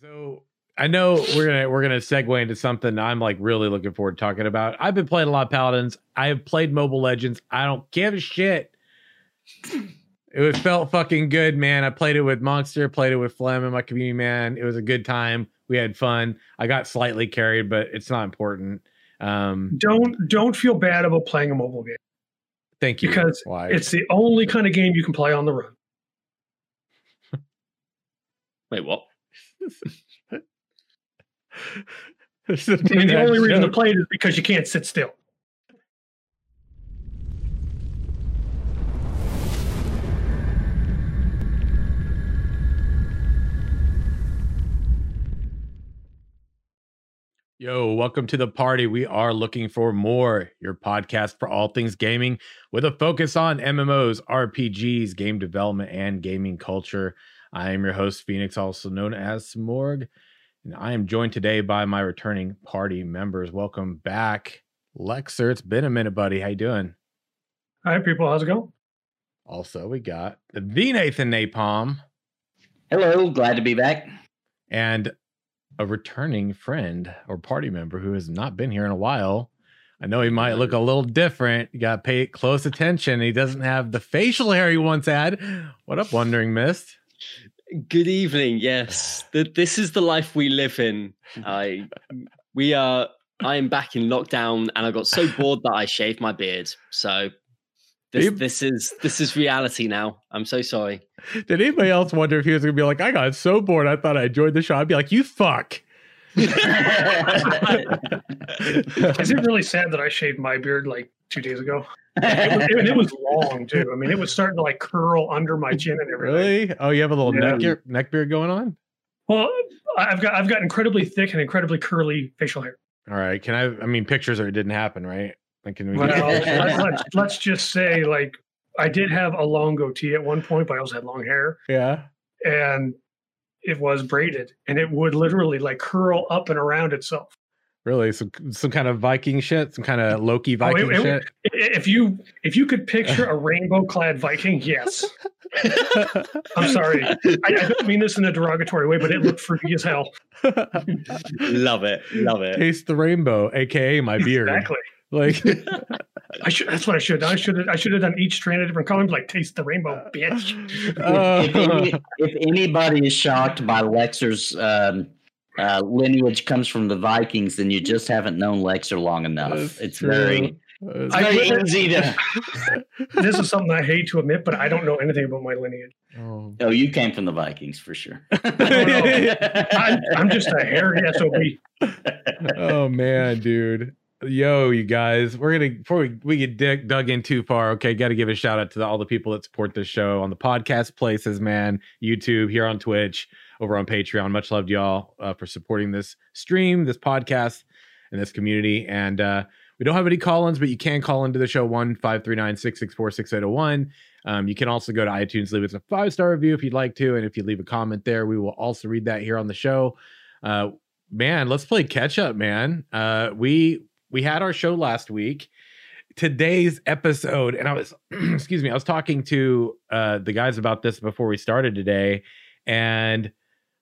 So I know we're gonna we're gonna segue into something I'm like really looking forward to talking about. I've been playing a lot of Paladins. I have played Mobile Legends. I don't give a shit. It was felt fucking good, man. I played it with Monster, played it with Flem and my community, man. It was a good time. We had fun. I got slightly carried, but it's not important. Um, Don't don't feel bad about playing a mobile game thank you. because Why? it's the only kind of game you can play on the run. Wait, what? It's the the only reason to joke. play it is because you can't sit still. Yo, welcome to the party. We are looking for more, your podcast for all things gaming with a focus on MMOs, RPGs, game development, and gaming culture. I am your host, Phoenix, also known as Smorg, and I am joined today by my returning party members. Welcome back, Lexer. It's been a minute, buddy. How you doing? Hi, people, how's it going? Also, we got the Nathan Napalm Hello, glad to be back. and a returning friend or party member who has not been here in a while. I know he might look a little different. You got to pay close attention. He doesn't have the facial hair he once had. What up, Wandering Mist? Good evening. Yes, Th- this is the life we live in. I, we are. I am back in lockdown, and I got so bored that I shaved my beard. So, this You- this is this is reality now. I'm so sorry. Did anybody else wonder if he was going to be like, I got so bored. I thought I enjoyed the show. I'd be like, you fuck. Is it really sad that I shaved my beard like two days ago? It was, it, it was long too. I mean, it was starting to like curl under my chin and everything. Really? Oh, you have a little Yeah. neck, ear- neck beard going on? Well, I've got I've got incredibly thick and incredibly curly facial hair. All right. Can I? I mean, pictures or it didn't happen, right? Like, can we? Well, let's, let's, let's just say like I did have a long goatee at one point, but I also had long hair, yeah. and it was braided, and it would literally like curl up and around itself. Really? Some some kind of Viking shit? Some kind of Loki Oh, it- Viking it- shit? If you if you could picture a rainbow clad Viking, yes. I'm sorry. I, I don't mean this in a derogatory way, but it looked freaky as hell. Love it. Love it. Taste the rainbow, aka my beard. Exactly. Like, I should. That's what I should. I should. have I should have done each strand a different color. Like taste the rainbow, bitch. if, uh, any, if anybody is shocked by Lexer's um, uh, lineage comes from the Vikings, then you just haven't known Lexer long enough. That's it's true. very, I- very easy to. This is something I hate to admit, but I don't know anything about my lineage. oh. Oh, you came from the Vikings for sure. I'm, I'm just a hairy sob. oh man, dude. Yo, you guys, we're gonna before we, we get dig, dug in too far. Okay, got to give a shout out to the, all the people that support this show on the podcast places, man. YouTube, here on Twitch, over on Patreon. Much love to y'all uh, for supporting this stream, this podcast, and this community. And uh, we don't have any call-ins, but you can call into the show one five three nine six six four six eight zero one. Um, you can also go to iTunes, leave us a five star review if you'd like to, and if you leave a comment there, we will also read that here on the show. Uh, man, let's play catch up, man. Uh, we we had our show last week. Today's episode, and I was excuse me, I was talking to uh, the guys about this before we started today, and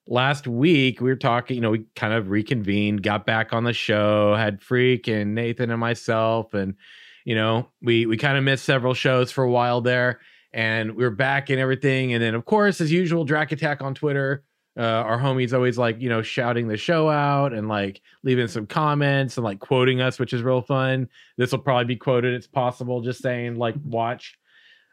last week we were talking. You know, we kind of reconvened, got back on the show, had Freak and Nathan and myself, and you know, we we kind of missed several shows for a while there, and we were back and everything. And then, of course, as usual, Drac Attack on Twitter. Uh, our homies always like you know shouting the show out and like leaving some comments and like quoting us, which is real fun. This will probably be quoted. It's possible. Just saying, like watch,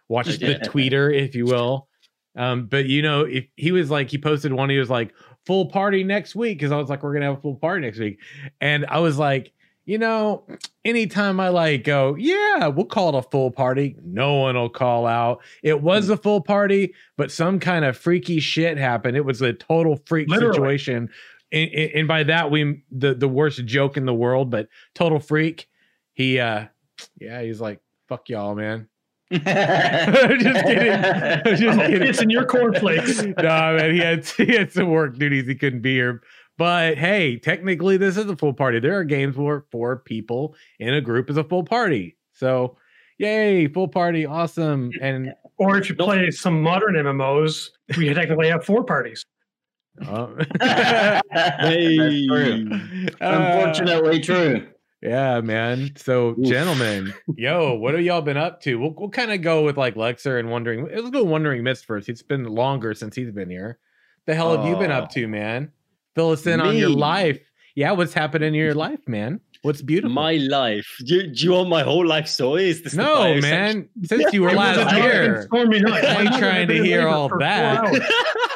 watch the tweeter, if you will. Um, but you know, if he was like, he posted one, he was like, full party next week because I was like, we're gonna have a full party next week, and I was like, you know, anytime I like go, yeah, we'll call it a full party. No one will call out. It was a full party, but some kind of freaky shit happened. It was a total freak Literally. situation. And, and and by that we the the worst joke in the world, but total freak. He uh yeah, he's like, fuck y'all, man. Just kidding. just kidding. It's in your cornflakes. no, man, he had he had some work duties. He couldn't be here. But hey, technically, this is a full party. There are games where four people in a group is a full party. So, yay, full party, awesome. And Or if you play some modern MMOs, we technically have four parties. Oh. Hey. true. Uh, Unfortunately, true. Yeah, man. So, Oof. gentlemen, yo, what have y'all been up to? We'll, we'll kind of go with like Lexer and Wandering. Let's go Wandering Mist first. It's been longer since he's been here. The hell have you been up Oh. to, man? Fill us in on your life. Yeah, what's happening in your life, man? What's beautiful? My life. Do, you- do you want my whole life story? Is this no, man. Since you were It was a last here. stormy night. I ain't My trying to mother had been hear all that.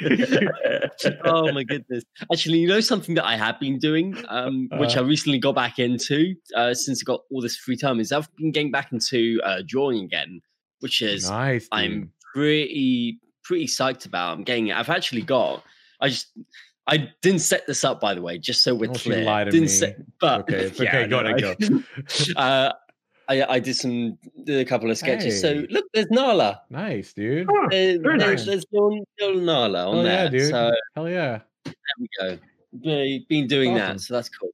oh my goodness! Actually, you know something that I have been doing, um, which Uh. I recently got back into uh, since I got all this free time, is I've been getting back into uh, drawing again, which is nice. I'm pretty pretty psyched about. I'm getting it. I've actually got. I just. I didn't set this up, by the way, just so we're you clear. lie to didn't me. Set, but okay, Yeah, okay. I go know, go. uh, I, I did some did a couple of sketches. So look, there's Nala. nice, dude. Huh, There- very there's, nice. there's little, little Nala on Oh, yeah, there. dude. So Hell yeah. there we go. Be- Been doing Awesome. that, so that's cool.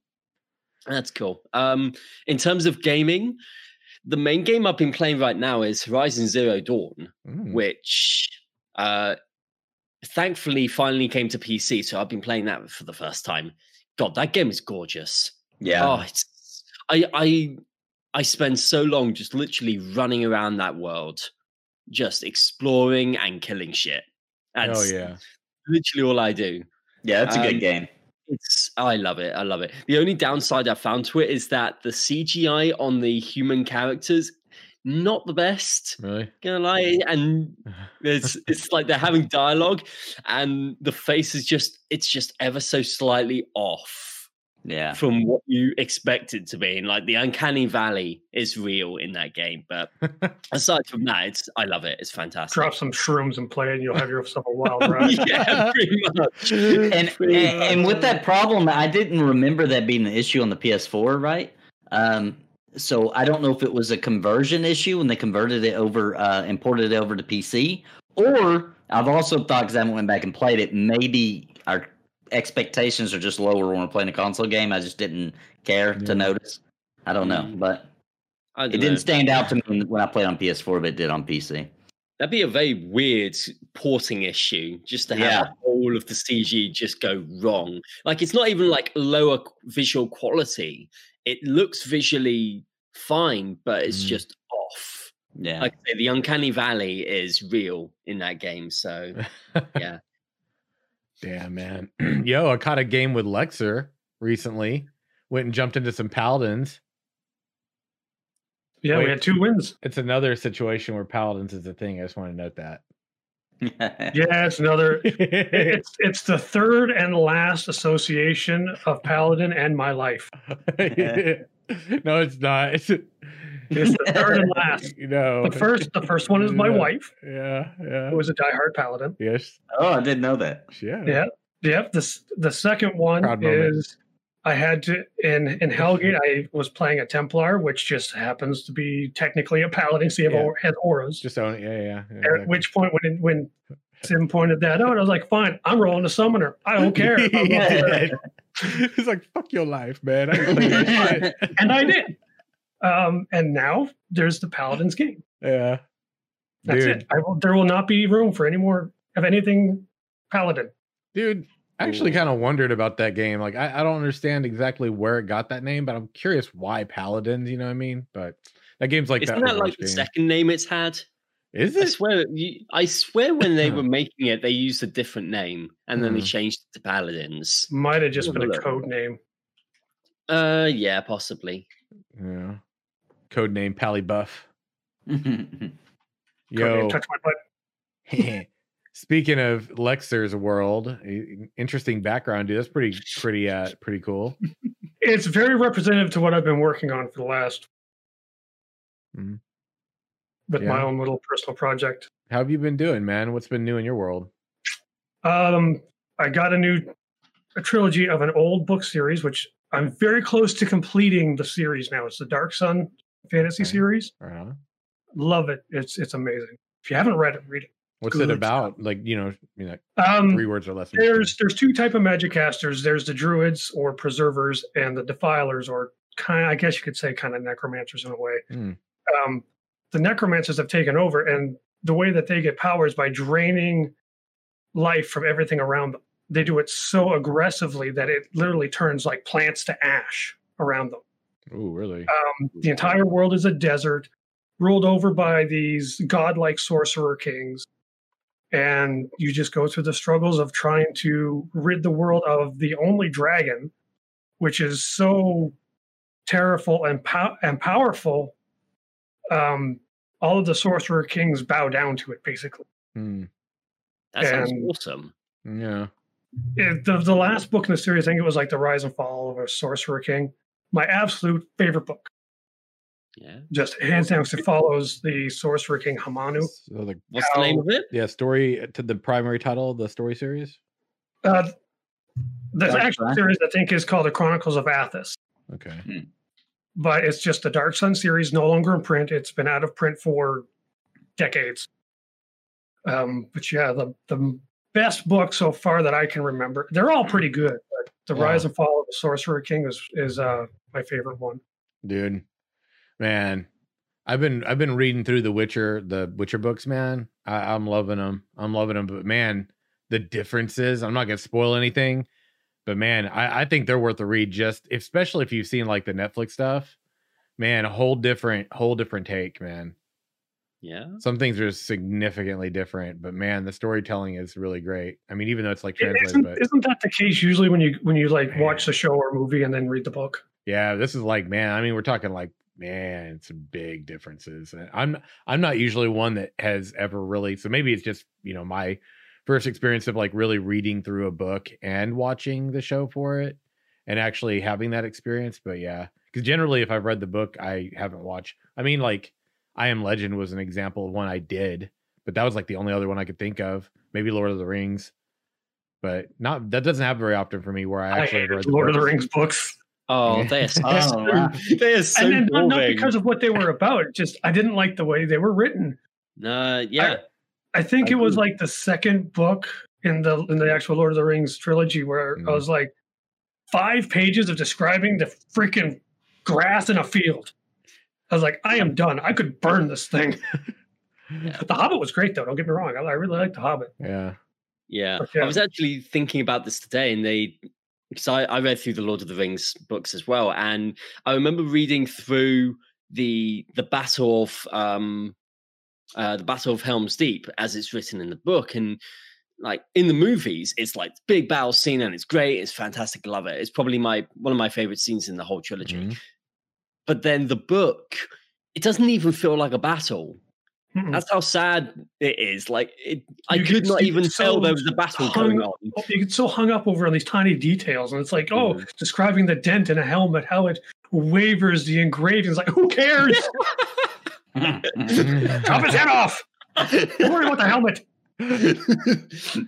That's cool. Um, in terms of gaming, the main game I've been playing right now is Horizon Zero Dawn, Mm. which uh, thankfully finally came to PC. So I've been playing that for the first time. God, that game is gorgeous. Yeah. Oh, it's I I I spend so long just literally running around that world, just exploring and killing shit. Oh That's yeah. literally all I do. yeah, it's a good um, game. It's I love it. I love it. The only downside I found to it is that the CGI on the human characters not the best. Really? Gonna lie, and it's it's like they're having dialogue, and the face is just it's just ever so slightly off Yeah. from what you expect it to be. And like the uncanny valley is real in that game, but aside from that, it's I love it. It's fantastic. Drop some shrooms and play, and you'll have yourself a wild ride. yeah, pretty much. And, and Pretty and with that problem, I didn't remember that being an issue on the PS4, right? Um, so I don't know if it was a conversion issue when they converted it over, uh, imported it over to PC, or I've also thought because I haven't went back and played it, maybe our expectations are just lower when we're playing a console game. I just didn't care Yeah. to notice. I don't know, Mm. but it don't didn't know. stand out to me when I played on PS4, but it did on PC. That'd be a very weird porting issue just to have Yeah. whole of the CG just go wrong. Like it's not even like lower visual quality. It looks visually fine, but it's Mm. just off. Yeah. Like I say, the uncanny valley is real in that game. So yeah. Damn, man. Yo, I caught a game with Lexer recently. Went and jumped into some paladins. Yeah, Wait. we had two wins. It's another situation where paladins is a thing. I just want to note that. Yeah, it's another. It's it's the third and last association of Paladin and my life. no, it's not. It's, It's the third and last. you know. The first, the first one is my Yeah. wife, Yeah, yeah. who was a diehard Paladin. yes. oh, I didn't know that. Yeah. Yeah. Yep. The the second one Proud moment. is I had to in in Hellgate. I was playing a Templar, which just happens to be technically a Paladin. So you have Yeah. au- has auras. Just own it. Yeah, yeah. yeah, At which point, when when Sim pointed that out, I was like, "Fine, I'm rolling a summoner. I don't care." I'm Yeah. He's like, fuck your life, man. I ain't playing and I did. Um, and now there's the Paladin's game. Yeah. That's Dude, it. I will, there will not be room for any more of anything Paladin. dude, I actually kind of wondered about that game. Like, I, I don't understand exactly where it got that name, but I'm curious why Paladins, you know what I mean? But that game's like Isn't that. that like Overwatch the game. second name it's had? Is I it? swear, you, I swear, when they were making it, they used a different name, and then they Hmm. changed it to Paladins. Might have just been a code name. Uh, yeah, possibly. Yeah. Code name Pally Buff. Yo. touch my butt. Speaking of Lexer's world, interesting background, dude. That's pretty, pretty, uh, pretty cool. It's very representative to what I've been working on for the last Mhm. with my own little personal project. How have you been doing, man? What's been new in your world? Um, I got a new a trilogy of an old book series, which I'm very close to completing the series now. It's the Dark Sun fantasy series. On. Love it. It's it's amazing. If you haven't read it, read it. What's Good it about? Like, you know, you know, Um, three words or less. There's there's two type of magic casters. There's the druids or preservers, and the defilers or kind. I guess you could say kind of necromancers in a way. Hmm. Um, the necromancers have taken over, and the way that they get power is by draining life from everything around them. They do it so aggressively that it literally turns like plants to ash around them. Oh, really? Um, the entire world is a desert, ruled over by these godlike sorcerer kings. And you just go through the struggles of trying to rid the world of the only dragon, which is so terrible and, pow- and powerful. Um, all of the sorcerer kings bow down to it, basically. Hmm. That sounds And- awesome. Yeah. It, the, the last book in the series, I think it was like The Rise and Fall of a Sorcerer King. My absolute favorite book. Yeah. Just hands down, it follows the Sorcerer King Hamanu. So the What's the name of it? yeah story to the primary title of the story series. Uh, the That's actual right. series, I think, is called The Chronicles of Athas, Okay. but it's just the Dark Sun series, no longer in print. It's been out of print for decades. Um, but yeah, the, the best book so far that I can remember, they're all pretty good. But The Yeah. Rise and Fall of the Sorcerer King is, is uh, my favorite one. dude man i've been i've been reading through the witcher the witcher books man I, i'm loving them i'm loving them but man the differences i'm not gonna spoil anything but man I, I think they're worth a read just especially if you've seen like the netflix stuff man a whole different whole different take man Yeah. some things are significantly different but man the storytelling is really great i mean even though it's like translated Isn't, but isn't that the case usually when you when you like watch the show or movie and then read the book? Yeah, this is like, man, I mean, we're talking like, man, some big differences. And I'm I'm not usually one that has ever really so maybe it's just, you know, my first experience of like really reading through a book and watching the show for it and actually having that experience. But yeah, because generally if I've read the book, I haven't watched. I mean, like I Am Legend was an example of one I did, but that was like the only other one I could think of. Maybe Lord of the Rings. But not that doesn't happen very often for me where I I actually hated read Lord of the. Rings books. Oh, Yeah. they're so, Oh, wow. they're so and then not, not because of what they were about, just I didn't like the way they were written. no, yeah. I think I it was agree. like the second book in the in the actual Lord of the Rings trilogy where Mm. I was like five pages of describing the freaking grass in a field. I was like, I am done. I could burn this thing. the Hobbit was great though. Don't get me wrong. I, I really like the Hobbit. Yeah. Yeah, Okay. I was actually thinking about this today, and they because I, I read through the Lord of the Rings books as well, and I remember reading through the the battle of um uh the battle of Helm's Deep as it's written in the book, and like in the movies, it's like big battle scene, and it's great, it's fantastic, love it. It's probably my one of my favorite scenes in the whole trilogy. Mhm. But then the book, it doesn't even feel like a battle. Mm-mm. That's how sad it is. Like it, I You could get- not even get tell there was a battle hung going on. you get so hung up over on these tiny details, and it's like, oh, Mhm. describing the dent in a helmet, how it wavers the engravings. Like, who cares? Chop his head off. Don't worry about the helmet.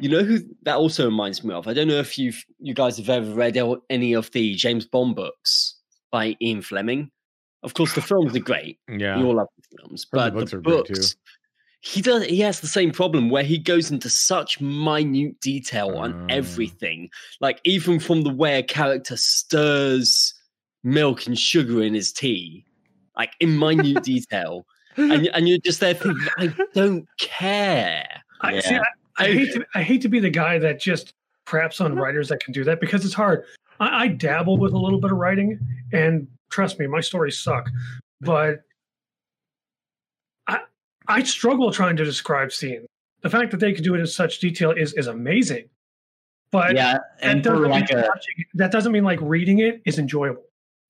you know who that also reminds me of? I don't know if you've you guys have ever read any of the James Bond books by Ian Fleming. Of course, the films are great. Yeah. You all love the films, Heard the but books the are great, too. books. He does. He has the same problem where he goes into such minute detail on Ah. everything, like even from the way a character stirs milk and sugar in his tea, like in minute detail, and and you're just there thinking, I don't care. I, see, I, I hate to I hate to be the guy that just craps on writers that can do that because it's hard. I, I dabble with a little bit of writing, and trust me, my stories suck. But I I struggle trying to describe scenes. The fact that they can do it in such detail is is amazing. But yeah, that and for doesn't, like mean a watching, that doesn't mean like reading it is enjoyable.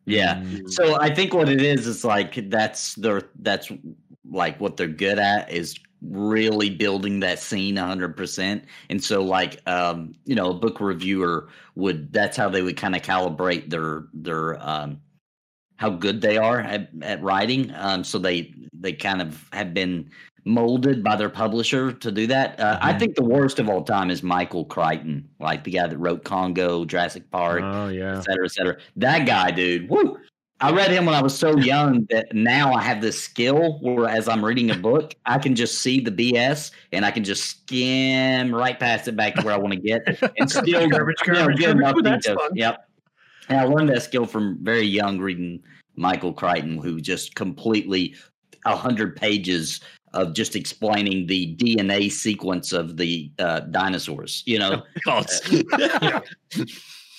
yeah. Mm. So I think what it is is like that's their that's like what they're good at is really building that scene 100% and so like um you know a book reviewer would that's how they would kind of calibrate their their um how good they are at, at writing um so they they kind of have been molded by their publisher to do that uh, i Mhm. think the worst of all time is michael crichton like the guy that wrote congo jurassic park Oh yeah. et cetera, et cetera. That guy, dude, woo. I read him when I was so young that now I have this skill where as I'm reading a book, I can just see the BS and I can just skim right past it back to where I want to get and still Garbage, you know, garbage, get garbage. that's fun. Yep. And I learned that skill from very young reading Michael Crichton, who just completely a hundred pages of just explaining the DNA sequence of the uh, dinosaurs. You know, God.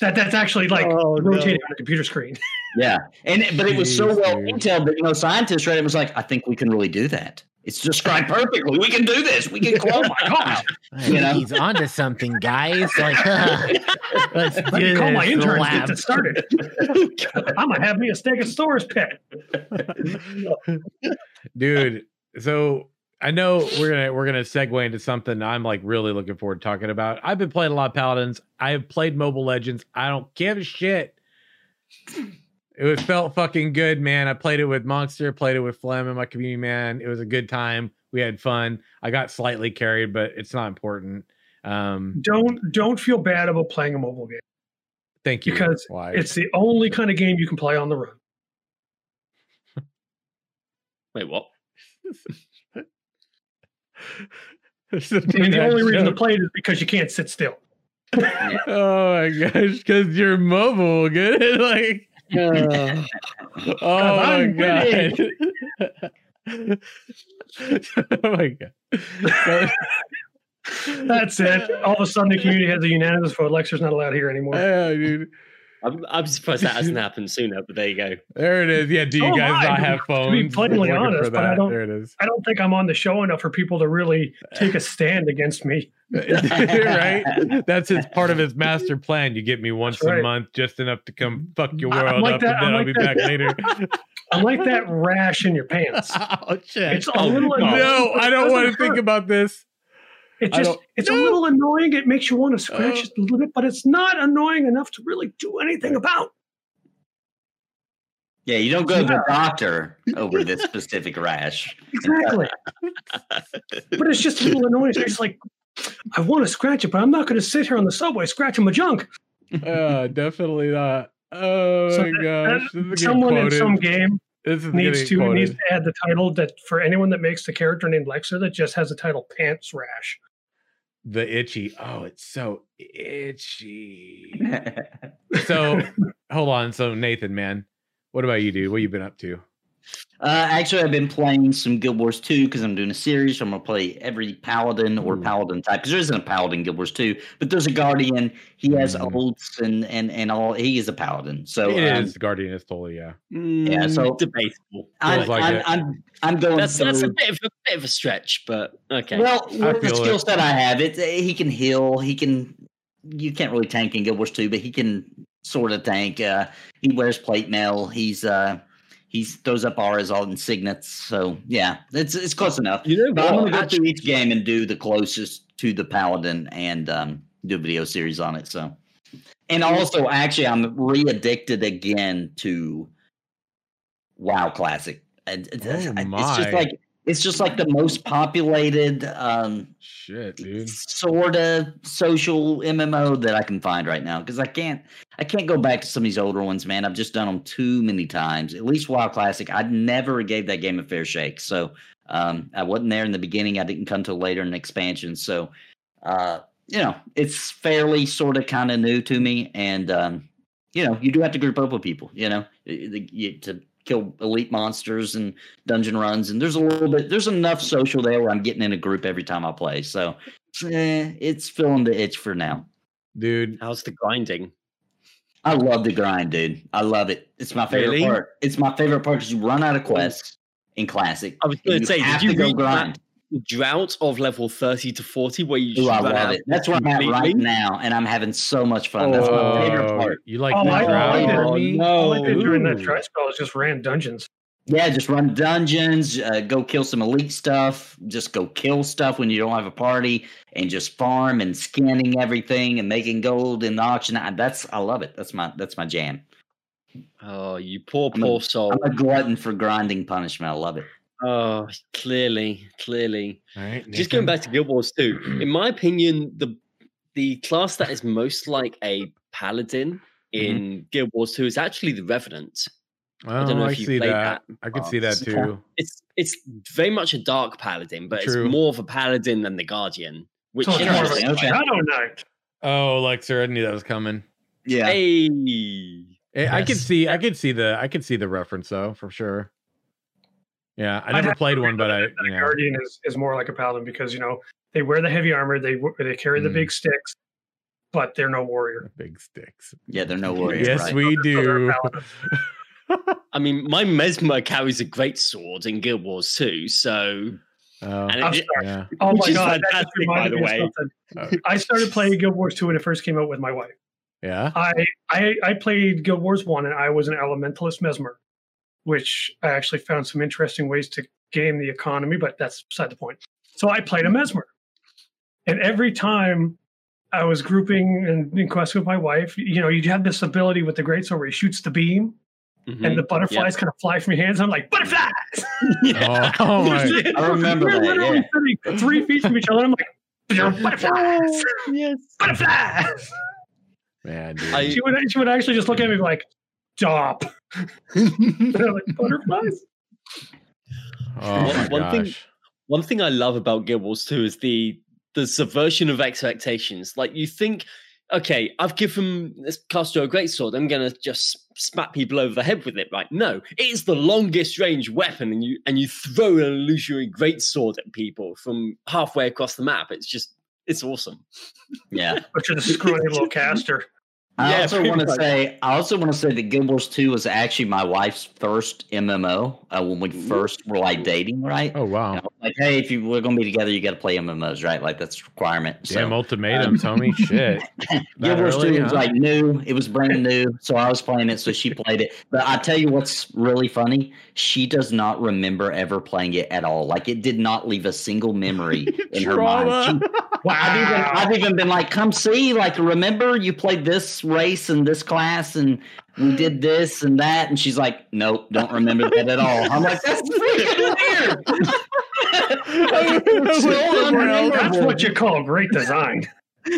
That that's actually like Oh, no. rotating on a computer screen. yeah, and but it was so well dude. detailed that you know scientists read it was like, I think we can really do that. It's described perfectly. We can do this. We can. Oh my gosh! You know? He's onto something, guys. Like, let's Let me call my interns get this started. I'm gonna have me a Stegosaurus pet. dude. So I know we're gonna we're gonna segue into something I'm like really looking forward to talking about. I've been playing a lot of Paladins. I have played Mobile Legends. I don't give a shit. It was felt fucking good, man. I played it with Monster, played it with Flem and my community, man. It was a good time. We had fun. I got slightly carried, but it's not important. Um, Don't don't feel bad about playing a mobile game. thank you. Because Why? It's the only kind of game you can play on the run. Wait, what? And the only reason to play it is because you can't sit still. Oh my gosh, because you're mobile, good. like, Oh. oh my I'm god. oh my god. That's it. All of a sudden, the community has a unanimous vote. Lexer's not allowed here anymore. yeah, dude. I'm, I'm surprised that hasn't happened sooner, but there you go. There it is. Yeah, do you So am guys I, not to be- have to be plainly honest, but I don't- There it is. I don't think I'm on the show enough for people to really take a stand against me. Right? That's his part of his master plan. You get me once That's a month, just enough to come fuck your world like up, that- and then I'm I'll like be that. back later. I like that rash in your pants. oh shit! It's a oh, little annoying, no, I it don't want to doesn't think about this. It just don't- it's a little annoying. It makes you want to scratch Uh. it a little bit, but it's not annoying enough to really do anything about. Yeah, you don't go to the doctor over this specific rash. Exactly. but it's just a little annoying. It's like I want to scratch it, but I'm not going to sit here on the subway scratching my junk. Uh, definitely not. Oh So my that- gosh! that- This is getting Someone in some game needs getting to needs to add the title that for anyone that makes the character named Lexer that just has the title Pants Rash. the itchy. Oh, it's so itchy. So hold on. So Nathan, man, what about you, dude? What you been up to? Uh, actually, I've been playing some Guild Wars 2 because I'm doing a series. So I'm going to play every paladin or Ooh. paladin type because there isn't a paladin Guild Wars 2, but there's a guardian. He has Mhm. oaths and, and, and all. He is a paladin. So It um, is the Guardian is totally yeah. Yeah, so- Mm, debatable. I'm, like I'm, it. I'm, I'm going That's that's a bit of a bit of a stretch, but okay. Well, with the feel skill set I have, it, he can heal. He can. You can't really tank in Guild Wars 2, but he can sort of tank. Uh, he wears plate mail. He's uh, he's throws up auras all in signets. So yeah, it's it's close enough. you know But I'm gonna go through each game and do the closest to the paladin and um, do a video series on it. So, and also actually, I'm re-addicted again to WoW Classic. And Oh it's just like it's just like the most populated um, Shit, dude. sort of social MMO that I can find right now because I can't I can't go back to some of these older ones, man. I've just done them too many times. At least WoW Classic, I never gave that game a fair shake. So um, I wasn't there in the beginning. I didn't come till later in expansion. So uh, you know, it's fairly sort of kind of new to me, and um, you know, you do have to group up with people. You know, to kill elite monsters and dungeon runs, and there's a little bit, there's enough social there where I'm getting in a group every time I play. So eh, it's filling the itch for now. Dude, how's the grinding? I love the grind, dude. I love it. It's my favorite Really? part. It's my favorite part because you run out of quests in classic. I was going to say, have did you to go read grind. That drought of level thirty to forty where you Ooh, just I run love out it. That's where I'm at right now, and I'm having so much fun. That's my favorite Oh, part. You like Oh, the I- drought I did. for? All I did during that Ooh. dry spell is just ran dungeons. Yeah, just run dungeons, uh, go kill some elite stuff, just go kill stuff when you don't have a party, and just farm and scanning everything and making gold in the auction. I, that's I love it. That's my that's my jam. Oh, you poor, I'm a- poor soul. I'm a glutton for grinding punishment. I love it. Oh, clearly, clearly. All right, Just going back to Guild Wars 2, in my opinion, the the class that is most like a paladin in Guild Wars 2 is actually the Revenant. Oh, I don't know I if you see played that. that. I could Oh, see that too. It's it's very much a dark paladin, but True. it's more of a paladin than the Guardian. Which So it's more Interesting, okay. Shadow Knight. Oh, Lexer, I knew that was coming. Yeah. Hey, Eh, I could Yes. see, I could see the, I could see the reference though, for sure. Yeah, I never have played one, but I that a yeah. guardian is, is more like a paladin because you know they wear the heavy armor, they they carry the Mm. big sticks, but they're no warrior. big sticks. Yeah, they're no worries. yes, right? we So do. I mean, my mesmer carries a great sword in Guild Wars 2, so Oh, I'm it, sorry. yeah. Oh my god, that fantastic, by the way. something. Uh, I started playing Guild Wars 2 when it first came out with my wife. Yeah. I, I I played Guild Wars 1 and I was an elementalist mesmer, which I actually found some interesting ways to game the economy, but that's beside the point. So I played a mesmer. And every time I was grouping and in quest with my wife, you know, you have this ability with the greatsword where he shoots the beam Mhm. and the butterflies kind of fly from your hands. I'm like, butterflies! Oh, oh my. I remember We're that, literally yeah. sitting three feet from each other. I'm like, "You're butterflies! yes. Butterflies! Man, dude. I- She would, she would actually just look at me like, stop. And I'm like, butterflies? oh my One- one thing- One thing I love about Guild Wars 2 is the the subversion of expectations. Like you think, okay, I've given this caster a great sword. I'm gonna just smack people over the head with it, right? No, it is the longest range weapon, and you and you throw an illusory great sword at people from halfway across the map. It's just it's awesome. Yeah. But you're the scrawny little caster. I Yeah, also want to say, I also want to say that Guild Wars 2 was actually my wife's first MMO uh, when we first were like dating, right? Oh wow. Like, hey, if you we're gonna be together, you got to play MMOs, right? Like that's a requirement. So, Damn ultimatums, homie. Shit. Guild Wars early, 2 was like new. It was brand new. So I was playing it. So she played it. But I tell you what's really funny. She does not remember ever playing it at all. Like it did not leave a single memory in her mind. She- Wow. I've even, I've even been like, come see, like, remember you played this race and this class and we did this and that. And she's like, nope, don't remember that at all. I'm like, that's freaking weird. So That's what you call great design.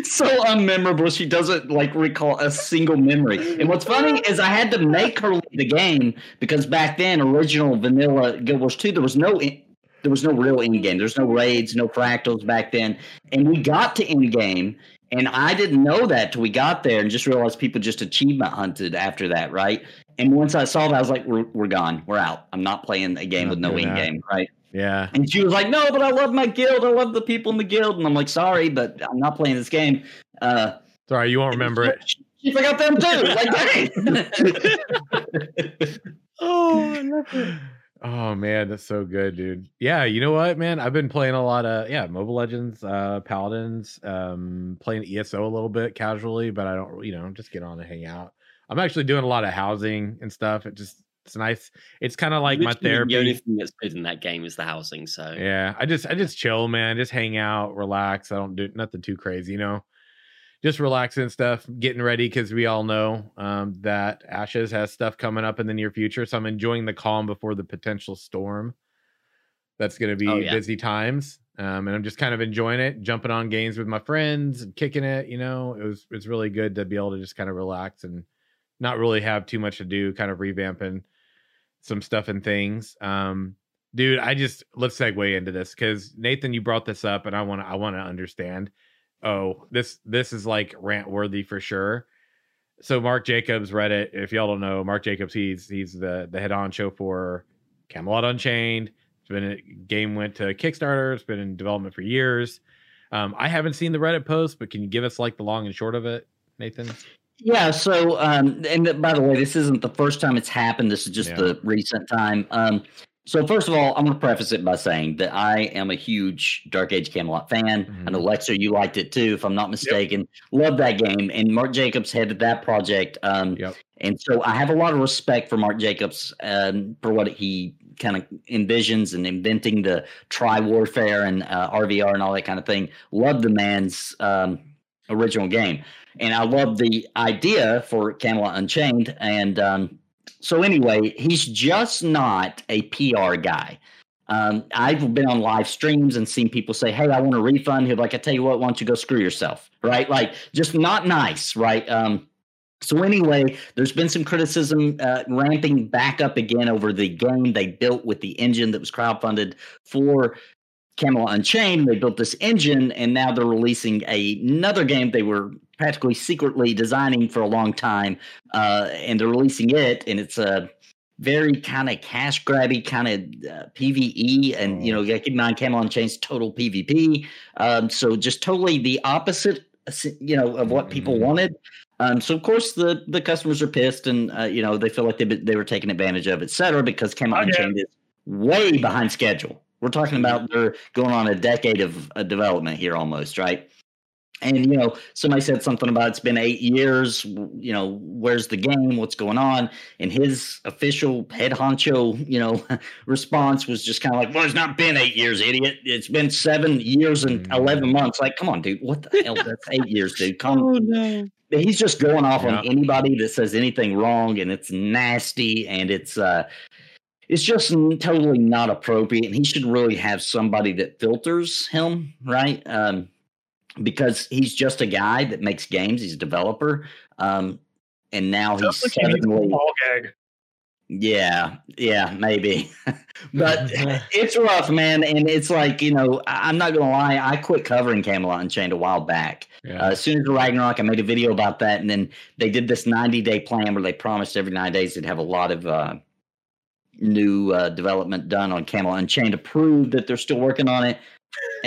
so unmemorable. She doesn't like recall a single memory. And what's funny is I had to make her leave the game because back then, original vanilla Guild Wars 2, there was no in- there was no real end game. There's no raids, no fractals back then. And we got to end game, and I didn't know that till we got there and just realized people just achievement hunted after that, right? And once I saw that, I was like, we're, we're gone. We're out. I'm not playing a game with no that. game, right? Yeah. And she was like, "No, but I love my guild. I love the people in the guild." And I'm like, "Sorry, but I'm not playing this game." Uh, Sorry, you won't remember it. She forgot them too. Like, dang. Oh, I love it. Oh man, that's so good, dude. Yeah, you know what, man? I've been playing a lot of yeah, Mobile Legends, uh, Paladins, um, playing ESO a little bit casually, but I don't, you know, just get on and hang out. I'm actually doing a lot of housing and stuff. It just it's nice. It's kind of like my therapy. The only thing that's good in that game is the housing. So Yeah, I just I just chill, man. Just hang out, relax. I don't do nothing too crazy, you know. Just relaxing stuff, getting ready because we all know um, that Ashes has stuff coming up in the near future. So I'm enjoying the calm before the potential storm. That's going to be Oh, yeah. busy times, um, and I'm just kind of enjoying it, jumping on games with my friends and kicking it. You know, it was it's really good to be able to just kind of relax and not really have too much to do, kind of revamping some stuff and things. Um, dude i just let's segue into this because nathan you brought this up and i want to i want to understand oh this this is like rant worthy for sure so mark jacobs reddit if y'all don't know mark jacobs he's he's the the head on show for camelot unchained it's been a game went to kickstarter it's been in development for years um i haven't seen the reddit post but can you give us like the long and short of it nathan yeah. So, um, and by the way, this isn't the first time it's happened. This is just Yeah. the recent time. Um, so first of all, I'm going to preface it by saying that I am a huge Dark Age Camelot fan. I know Lexer, you liked it too, if I'm not mistaken. Love that game, and Mark Jacobs headed that project. Um, Yep. And so I have a lot of respect for Mark Jacobs um, for what he kind of envisions and inventing the tri warfare and uh, RVR and all that kind of thing. Love the man's um, original game, and I love the idea for Camelot Unchained. And um, so anyway, he's just not a PR guy. Um, I've been on live streams and seen people say, "Hey, I want a refund." He'll be like, "I tell you what, why don't you go screw yourself?" Right? Like, just not nice, right? Um, so anyway, there's been some criticism uh, ramping back up again over the game they built with the engine that was crowdfunded for Camelot Unchained. They built this engine, and now they're releasing a, another game they were practically secretly designing for a long time, uh, and they're releasing it, and it's a very kind of cash grabby kind of uh, PVE, and you know, you keep in mind Camelot Unchained's total PvP. Um, so just totally the opposite, you know, of what people Mhm. wanted. Um, so of course the the customers are pissed, and uh, you know they feel like they they were taken advantage of, et cetera, because Camelot Oh, yeah. Unchained is way behind schedule. We're talking about they're going on a decade of uh, development here almost, right? And you know, somebody said something about it's been eight years. You know, where's the game? What's going on? And his official head honcho, you know, response was just kind of like, "Well, it's not been eight years, idiot. It's been seven years and eleven months." Like, come on, dude. What the hell? That's eight years, dude. Come. Oh no. He's just going off Yeah. on anybody that says anything wrong, and it's nasty, and it's uh, it's just totally not appropriate. And he should really have somebody that filters him, right? Um, because he's just a guy that makes games. He's a developer. Um, and now he's Just like he needs a suddenly, ball gag. yeah, yeah, maybe. but it's rough, man. And it's like, you know, I- I'm not going to lie. I quit covering Camelot and Unchained a while back. Yeah. Uh, as soon as the Ragnarok, I made a video about that, and then they did this 90 day plan where they promised every nine days they'd have a lot of uh, new uh, development done on Camel Unchained to prove that they're still working on it.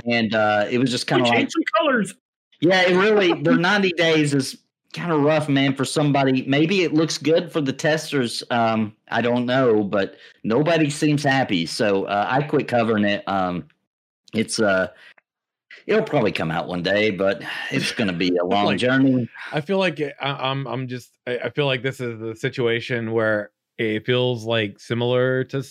And uh, it was just kind of like, changed some colors. yeah, it really their 90 days is kind of rough, man, for somebody. Maybe it looks good for the testers. Um, I don't know, but nobody seems happy. So uh, I quit covering it. Um, it's uh it'll probably come out one day, but it's gonna be a long Like- journey. I feel like it- I, I'm I'm just I, I feel like this is the situation where it feels like similar to.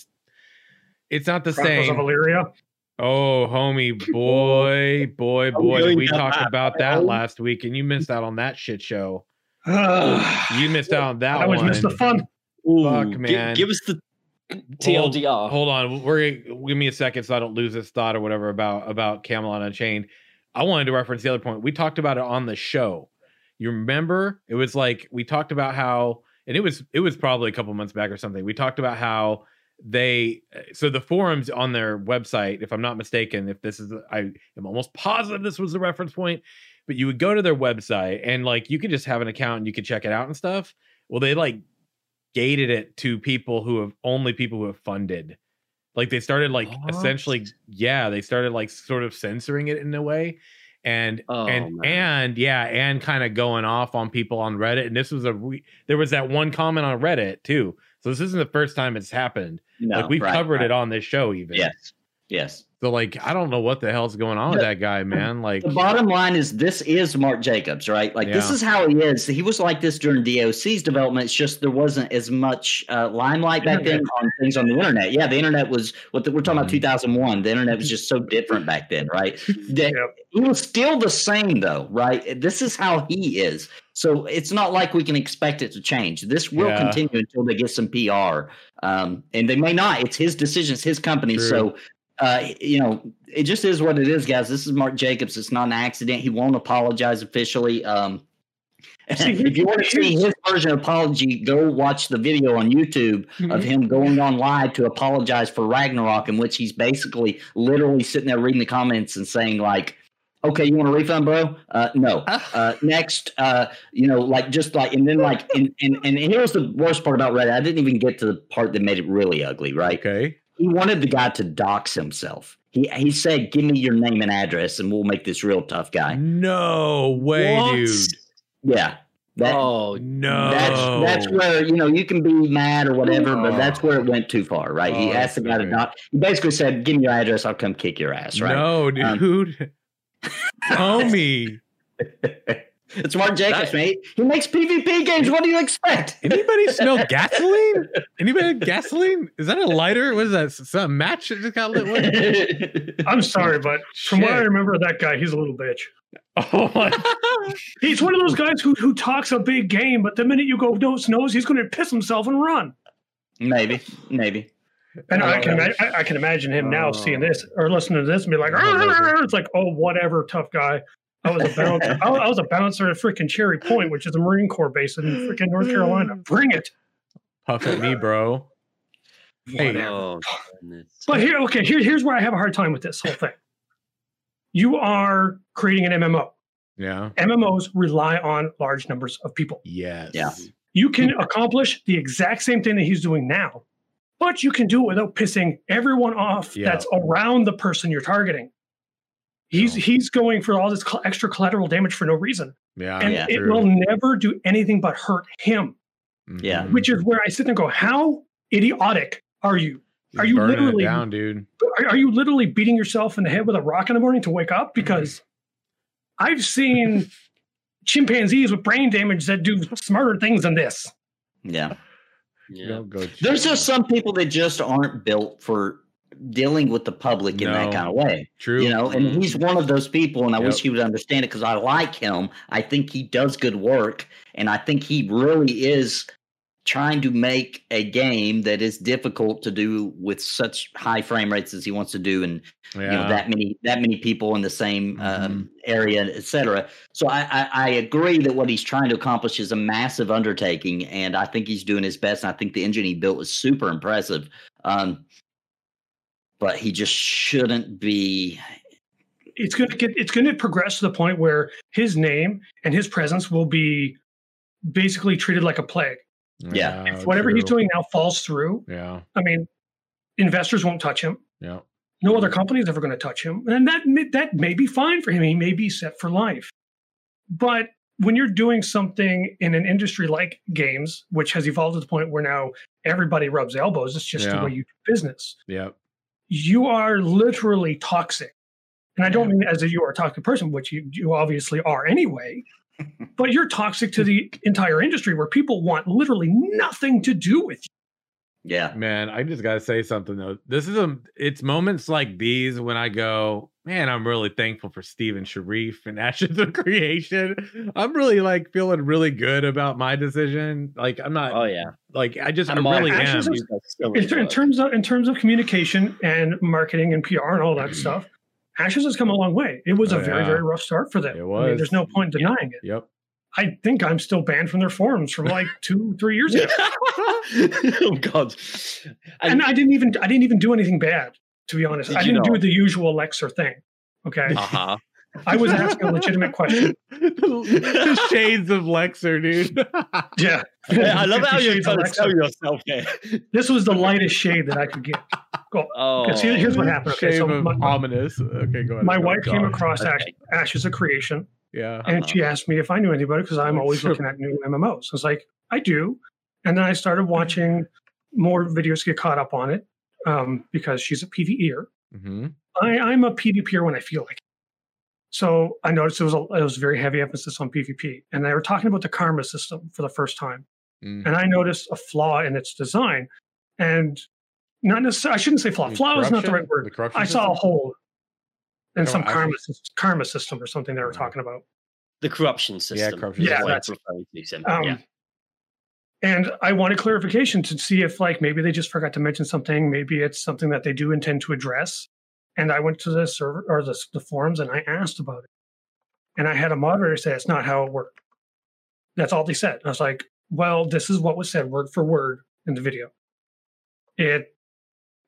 It's not the Chronicles of same. Elyria. Oh, homie, boy, boy, boy! going We down talked that about that last week, and you missed out on that shit show. You missed out on that always one. miss the fun. Ooh, Fuck, gi- man. give us the Hold- TLDR. Hold on, we're give me a second so I don't lose this thought or whatever about about Camelot Unchained. I wanted to reference the other point. We talked about it on the show. You remember? It was like we talked about how, and it was it was probably a couple months back or something. We talked about how they so the forums on their website, if I'm not mistaken, if this is I am almost positive this was the reference point, but you would go to their website and like you could just have an account and you could check it out and stuff. Well, they like gated it to people who have only people who have funded. Like they started like What? essentially, yeah, they started like sort of censoring it in a way. And Oh, and man. and yeah, and kind of going off on people on Reddit. And this was a re- there was that one comment on Reddit too. So this isn't the first time it's happened. No, like we've right, covered right. it on this show even. Yes. Yes. So like I don't know what the hell's going on with that guy, man. Like The bottom line is this is Mark Jacobs, right? Like this is how he is. He was like this during DAoC's development. It's just there wasn't as much uh, limelight back then on things on the internet. Yeah, the internet was what the, we're talking about Mhm. 2001. The internet was just so different back then, right? That- Yep. He was still the same though, right? This is how he is. So it's not like we can expect it to change. This will Yeah. continue until they get some PR. Um, and they may not. It's his decision, it's his company. True. So uh, you know, it just is what it is, guys. This is Mark Jacobs. It's not an accident. He won't apologize officially. Um, if you want to see his version of apology, go watch the video on YouTube of him going on live to apologize for Ragnarok, in which he's basically literally sitting there reading the comments and saying like, "Okay, you want a refund, bro? Uh, no. Uh, next, uh, you know, like just like, and then like, and, and and here's the worst part about Reddit. I didn't even get to the part that made it really ugly, right? okay. he wanted the guy to dox himself. He he said, "Give me your name and address, and we'll make this real tough guy." No way, What? dude. Yeah, that oh, No. that's that's where you know you can be mad or whatever, but that's where it went too far, right? he Oh, asked the guy to okay. dox. He basically said, "Give me your address, I'll come kick your ass." Right? No, Um, dude. Homie. it's Mark Jacobs, That- mate. He makes PvP games. What do you expect? Anybody smell gasoline? Anybody have gasoline? Is that a lighter? What is that? Is that Some match that just got lit? What? I'm sorry, but from what I Shit. remember, that guy, he's a little bitch. Oh my He's one of those guys who who talks a big game, but the minute you go nose to nose, he's going to piss himself and run. maybe, maybe. And I Oh. can ima- I, I can imagine him now seeing this oh. or listening to this and be like, Oh. it's like, oh, whatever, tough guy. I was a bouncer. I, I was a bouncer at freaking Cherry Point, which is a Marine Corps base in freaking North Carolina. Bring it. puff at me, bro. Hey, oh. But here, okay, here, here's where I have a hard time with this whole thing. You are creating an MMO. yeah. MMOs rely on large numbers of people. Yes. Yeah. You can accomplish the exact same thing that he's doing now but you can do it without pissing everyone off Yeah. that's around the person you're targeting. He's No. he's going for all this cl- extra collateral damage for no reason, Yeah, and yeah, it true. will never do anything but hurt him. Yeah. Mhm. Which is where I sit there and go, "How idiotic are you? He's are you literally- down, dude? Are, are you literally beating yourself in the head with a rock in the morning to wake up? Because I've seen chimpanzees with brain damage that do smarter things than this. Yeah. Yeah. Don't go There's just some people that just aren't built for dealing with the public in that kind of way. true. You know, and mm-hmm. he's one of those people, and I wish he would understand it because I like him. I think he does good work, and I think he really is trying to make a game that is difficult to do with such high frame rates as he wants to do, and yeah. you know that many that many people in the same um, area, et cetera. So I, I I agree that what he's trying to accomplish is a massive undertaking, and I think he's doing his best. And I think the engine he built was super impressive. Um, but he just shouldn't be. It's going to get. It's going to progress to the point where his name and his presence will be basically treated like a plague. Yeah. If whatever he's doing now falls through, Yeah, I mean, investors won't touch him. yeah. No other mm. company is ever going to touch him, and that may, that may be fine for him. He may be set for life. But when you're doing something in an industry like games, which has evolved to the point where now everybody rubs elbows, it's just Yeah. the way you do business. Yep. You are literally toxic, and I don't mean as a you are a toxic person, which you you obviously are anyway. But you're toxic to the entire industry, where people want literally nothing to do with you. Yeah, Man, I just gotta say something though. This is a it's moments like these when I go, man, I'm really thankful for Steven Sharif and Ashes of Creation. I'm really like feeling really good about my decision. Like I'm not Oh yeah. like I just I And my really am. Of- You guys still in, in terms of in terms of communication and marketing and PR and all that stuff, Ashes has come a long way. It was Oh, a very yeah. very rough start for them. It I mean, was. there's no point denying it. Yep. I think I'm still banned from their forums from like two three years ago, oh god. and And, I didn't even I didn't even do anything bad. To be honest, Did I didn't not? do the usual Lexer thing. Okay, uh-huh. I was asking a legitimate question. the shades of Lexer, dude. Yeah, I love how you're Shades trying to sell yourself here. This was the lightest shade that I could get. Cool. Oh, Okay, so here's what happened. Okay, Shade so my, my- ominous. Okay, go ahead. my Go wife came on. across Ash- Ashes of Creation, Yeah. and she asked me if I knew anybody because I'm always Sure. looking at new MMOs. I was like, I do. And then I started watching more videos get caught up on it um, because she's a PvEer. hmm I, I'm a PvPer when I feel like it. So I noticed it was a, it was very heavy emphasis on PvP, and they were talking about the karma system for the first time, Mm. and I noticed a flaw in its design, and not necessarily I shouldn't say flaw. The Flaw is not the right word. The corruption I saw a hole in some I karma sys- karma system or something they were talking about. the corruption system. corruption Yeah, is that's- it's referring to, Sim. Um, yeah. And I wanted clarification to see if, like, maybe they just forgot to mention something. Maybe it's something that they do intend to address. And I went to the server or the, the forums and I asked about it. And I had a moderator say it's not how it worked. That's all they said. I was like, well, this is what was said word for word in the video. It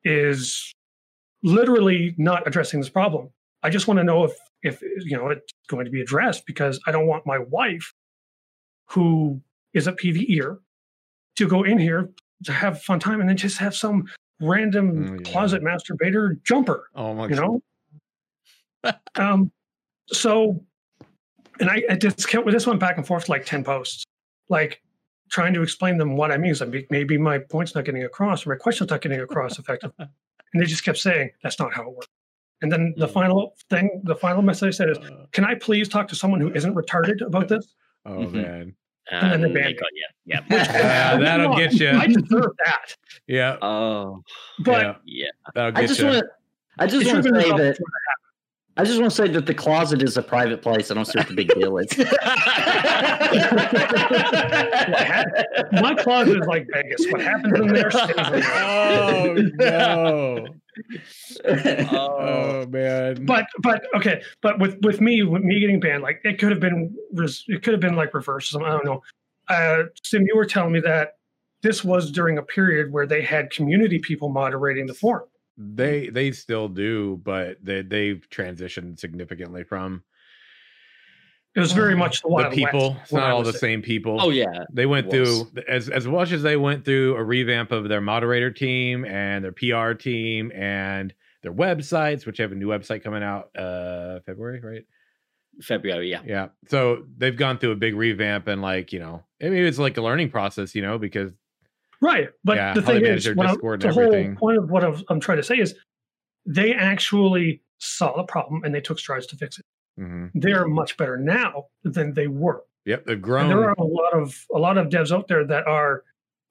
is literally not addressing this problem. I just want to know if, if you know, it's going to be addressed because I don't want my wife, who is a PVEer, to go in here to have a fun time and then just have some random Mm, yeah. closet masturbator jumper Oh my you know um so and i, I just kept with this one back and forth like 10 posts like trying to explain them what i mean so maybe- my point's not getting across or my question's not getting across effectively and they just kept saying that's not how it works and then the Mm. final thing the final message i said is Uh, can i please talk to someone who isn't retarded about this oh Mhm. man. And then they And they banned got you. Yeah. Yeah, that'll Come on, get you. i deserve that Yeah. Oh, but yeah. yeah. That'll I just want to. I just want to say that I just want to say that the closet is a private place. I don't see what the big deal is. my closet is like vegas what happens in there stays in there Oh no. Oh, Oh man. but but okay but with with me with me getting banned like it could have been res- it could have been like reverse or something, i don't know. Uh sim you were telling me that this was during a period where they had community people moderating the forum. They they still do, but they they've transitioned significantly from It was very much the the people. West It's not all the there. same people. Oh yeah, They went through as as much as they went through a revamp of their moderator team and their PR team and their websites, which have a new website coming out uh February, right? February. Yeah, Yeah. So they've gone through a big revamp and like, you know, I mean it's like a learning process, you know, because Right, but Yeah, the thing is, what I'm- Discord the and whole point of what I'm, I'm trying to say is, they actually saw the problem and they took strides to fix it. Mhm. They're much better now than they were. yep, they've And grown. there are a lot of a lot of devs out there that are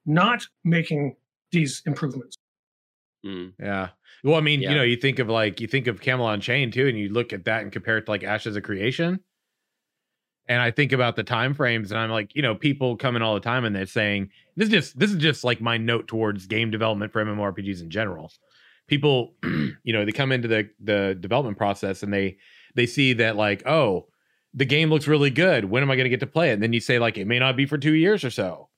not making these improvements. Mm. Yeah. Well, I mean, Yeah. you know, you think of like you think of Camelot Unchained, and you look at that and compare it to like Ashes of Creation. And I think about the time frames, and I'm like, you know, people come in all the time and they're saying this is just this is just like my note towards game development for MMORPGs in general. People, you know, they come into the the development process and they they see that like, oh, the game looks really good. When am I going to get to play it? And then you say like, it may not be for two years or so.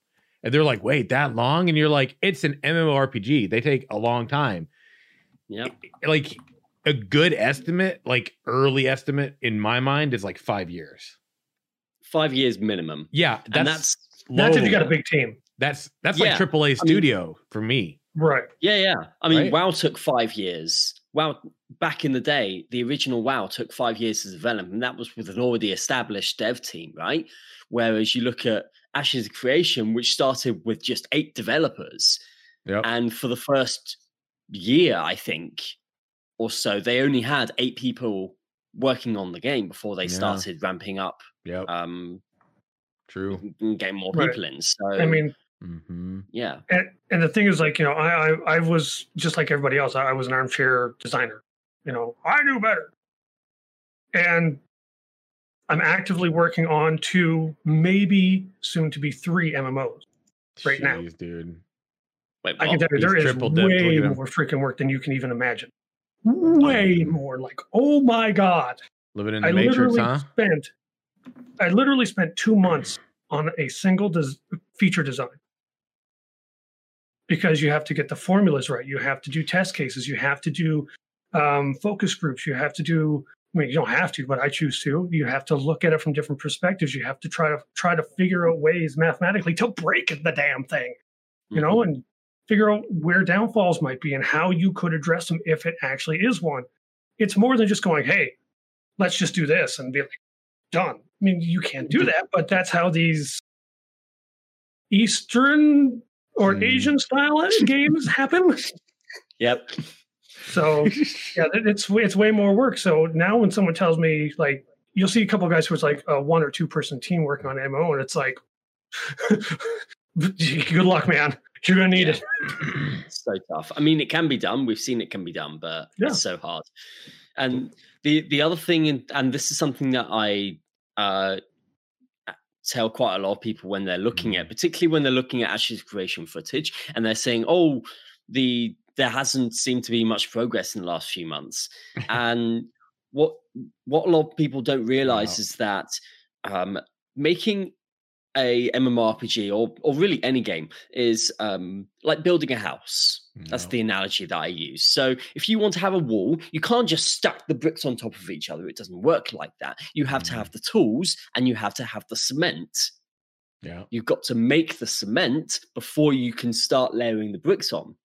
And they're like, wait, that long? And you're like, it's an MMORPG. They take a long time yeah like a good estimate, like early estimate in my mind is like five years. Five years minimum, Yeah, that's and that's That's if you got a big team. That's that's Yeah, like AAA mean- studio for me. Right. Yeah, yeah. I mean, Right? WoW took five years. WoW back in the day, the original WoW took five years to develop, and that was with an already established dev team, right? Whereas you look at Ashes of Creation, which started with just eight developers, Yep. and for the first year, I think, or so, they only had eight people working on the game before they Yeah. started ramping up, Yep. um, True. and getting more Right. people in. So, I mean, hmm yeah, and, and the thing is, like, you know, I, I I was just like everybody else. I was an armchair designer. You know, I knew better. And I'm actively working on two, maybe soon to be three MMOs. Right now. dude. wait, I can tell you, there He's is triple dipped. Way more freaking work than you can even imagine. Way more. Like, oh my god! Living in the I Matrix, literally huh? spent, I literally spent two months on a single des- feature design because you have to get the formulas right. You have to do test cases. You have to do um, focus groups. You have to do. I mean, you don't have to, but I choose to. You have to look at it from different perspectives. You have to try to try to figure out ways mathematically to break the damn thing you know, Mhm. and figure out where downfalls might be and how you could address them if it actually is one. It's more than just going, hey, let's just do this and be like, done. I mean, you can't do that, but that's how these Eastern or Hmm. Asian style games happen. Yep. So yeah, it's it's way more work. So now when someone tells me like you'll see a couple guys who's like a one or two person team working on MO, and it's like, good luck, man. You're gonna need Yeah. it. so tough. I mean, it can be done. We've seen it can be done, but Yeah. it's so hard. And the the other thing, and- and this is something that I uh, tell quite a lot of people when they're looking at, particularly when they're looking at Ashes creation footage, and they're saying, "Oh, the there hasn't seemed to be much progress in the last few months." and what what a lot of people don't realize Wow. is that um, making a MMORPG or or really any game is um, like building a house. That's the analogy that I use. So if you want to have a wall, you can't just stack the bricks on top of each other. It doesn't work like that. You have to Mhm. have the tools and you have to have the cement. Yeah. You've got to make the cement before you can start layering the bricks on.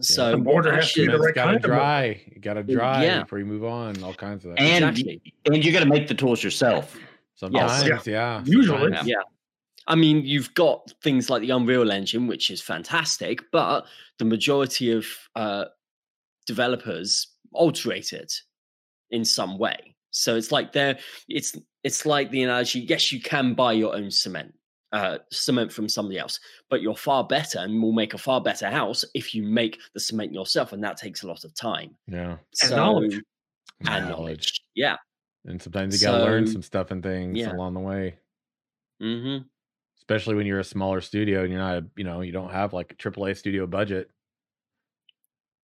So The what mortar has to be the right gotta kind of dry. You gotta dry yeah. before you move on. All kinds of that. And Exactly. and you got to make the tools yourself. Sometimes, yeah. Usually. sometimes. Yeah. I mean, you've got things like the Unreal Engine, which is fantastic, but the majority of uh, developers alterate it in some way. So it's like they're it's it's like the analogy. Yes, you can buy your own cement, uh, cement from somebody else, but you're far better and will make a far better house if you make the cement yourself, and that takes a lot of time Yeah. And knowledge. and knowledge. Yeah. And sometimes you gotta learn some stuff and things yeah. along the way. hmm Especially when you're a smaller studio and you're not, a, you know, you don't have like a AAA studio budget.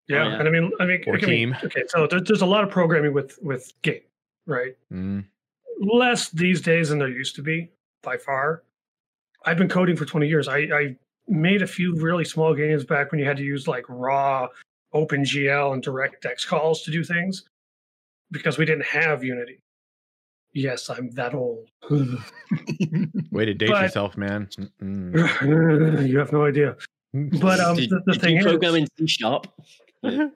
Yeah, yeah. and I mean, I mean, Or I mean, team. okay, so there, there's a lot of programming with with game, right? Mm. Less these days than there used to be, by far. I've been coding for 20 years. I, I made a few really small games back when you had to use like raw OpenGL and DirectX calls to do things because we didn't have Unity. Yes, I'm that old. Way to date But- yourself, man. Mm-mm. you have no idea. But um, Did, the, the did thing you is, in C sharp? I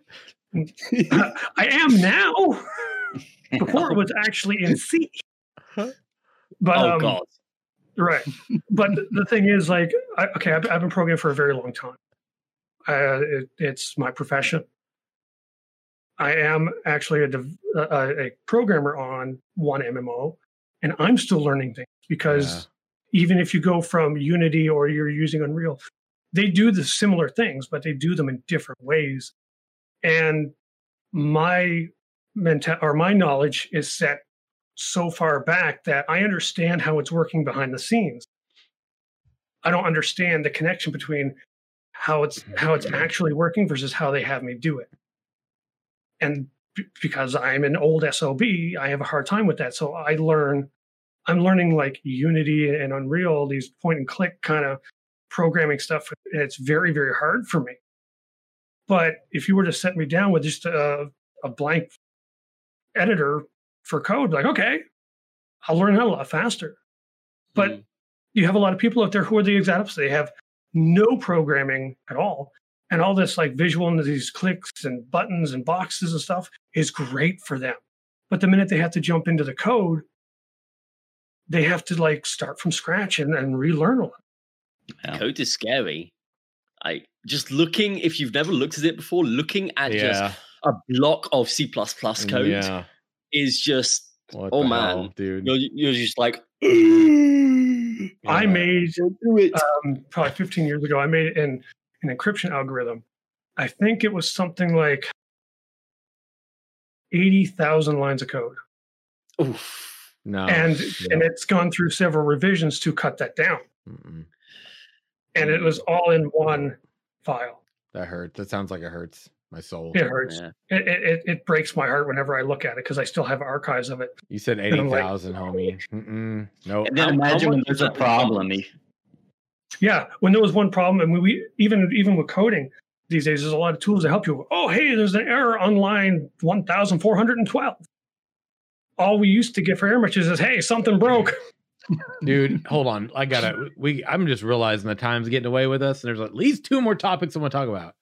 am now. Before it was actually in C. But oh um, God. right. But the thing is, like, I, okay, I've, I've been programming for a very long time. Uh, it, it's my profession. I am actually a, dev- a, a programmer on one MMO, and I'm still learning things because even if you go from Unity or you're using Unreal, they do the similar things, but they do them in different ways. And my mental or my knowledge is set so far back that I understand how it's working behind the scenes. I don't understand the connection between how it's how it's actually working versus how they have me do it. And b- because I'm an old SOB, I have a hard time with that. So I learn I'm learning like Unity and Unreal, these point and click kind of programming stuff. And it's very, very hard for me. But if you were to set me down with just a, a blank editor for code, like, okay, I'll learn that a lot faster. But Mm. you have a lot of people out there who are the exact opposite. They have no programming at all. And all this like visual and these clicks and buttons and boxes and stuff is great for them. But the minute they have to jump into the code, they have to like start from scratch and, and relearn a lot. Yeah. code is scary. I just looking. If you've never looked at it before, looking at just yeah. a block of C code Yeah. is just. What Oh, the man. hell, dude. You're, you're just like. I made do it. um, probably 15 years ago, I made an, an encryption algorithm. I think it was something like 80,000 lines of code. Oof. no. and no. and it's gone through several revisions to cut that down. Mm-mm. And it was all in one file. That hurts. That sounds like it hurts my soul. It hurts. Yeah. It, it, it- it breaks my heart whenever I look at it because I still have archives of it. You said I'm eighty like- homie. Mm-mm. No. And then How- how imagine when there's a that problem. dollars? Yeah, when there was one problem, and we, we even even with coding these days, there's a lot of tools to help you. Oh, hey, there's an error on line 1,412. All we used to get for error messages is, hey, something broke. dude hold on i gotta we i'm just realizing the time's getting away with us and there's at least two more topics i want to talk about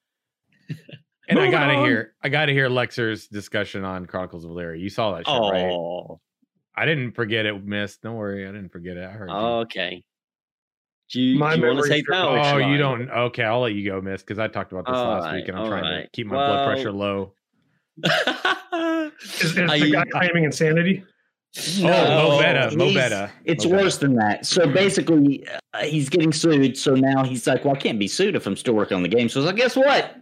and i gotta on. hear i gotta hear lexer's discussion on chronicles of Elyria. you saw that shit right Oh. i didn't forget it missed don't worry i didn't forget it i heard you. Okay. Do you, My do you want to memory's take that? oh shall you I? don't okay i'll let you go miss because i talked about this All last right, week and i'm all trying to keep my blood pressure low Is, is the you- guy claiming insanity? oh mo better mo he's- better It's Mo worse than that. So basically, uh, he's getting sued. So now he's like, "Well, I can't be sued if I'm still working on the game." So he's like, "Guess what?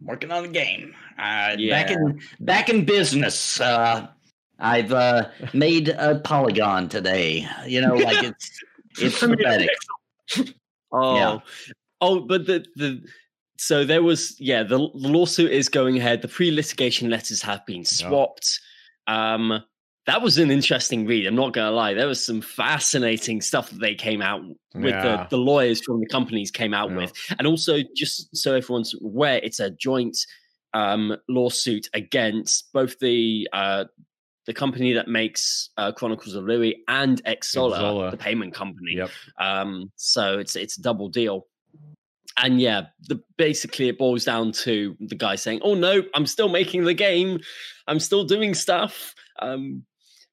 I'm working on the game. Uh, Back in back in business. Uh, I've uh, made a polygon today. You know, like it's it's pathetic. Oh, Yeah. oh, but the the so there was yeah the, the lawsuit is going ahead. The pre-litigation letters have been swapped. Um, that was an interesting read. I'm not gonna lie. There was some fascinating stuff that they came out with. Yeah. The, the lawyers from the companies came out Yeah. with, and also just so everyone's aware, it's a joint um, lawsuit against both the uh, the company that makes uh, Chronicles of Louis and Exola, Xsolla. the payment company. yep Um, so it's it's a double deal. And yeah, the basically it boils down to the guy saying, "Oh no, I'm still making the game, I'm still doing stuff." Um,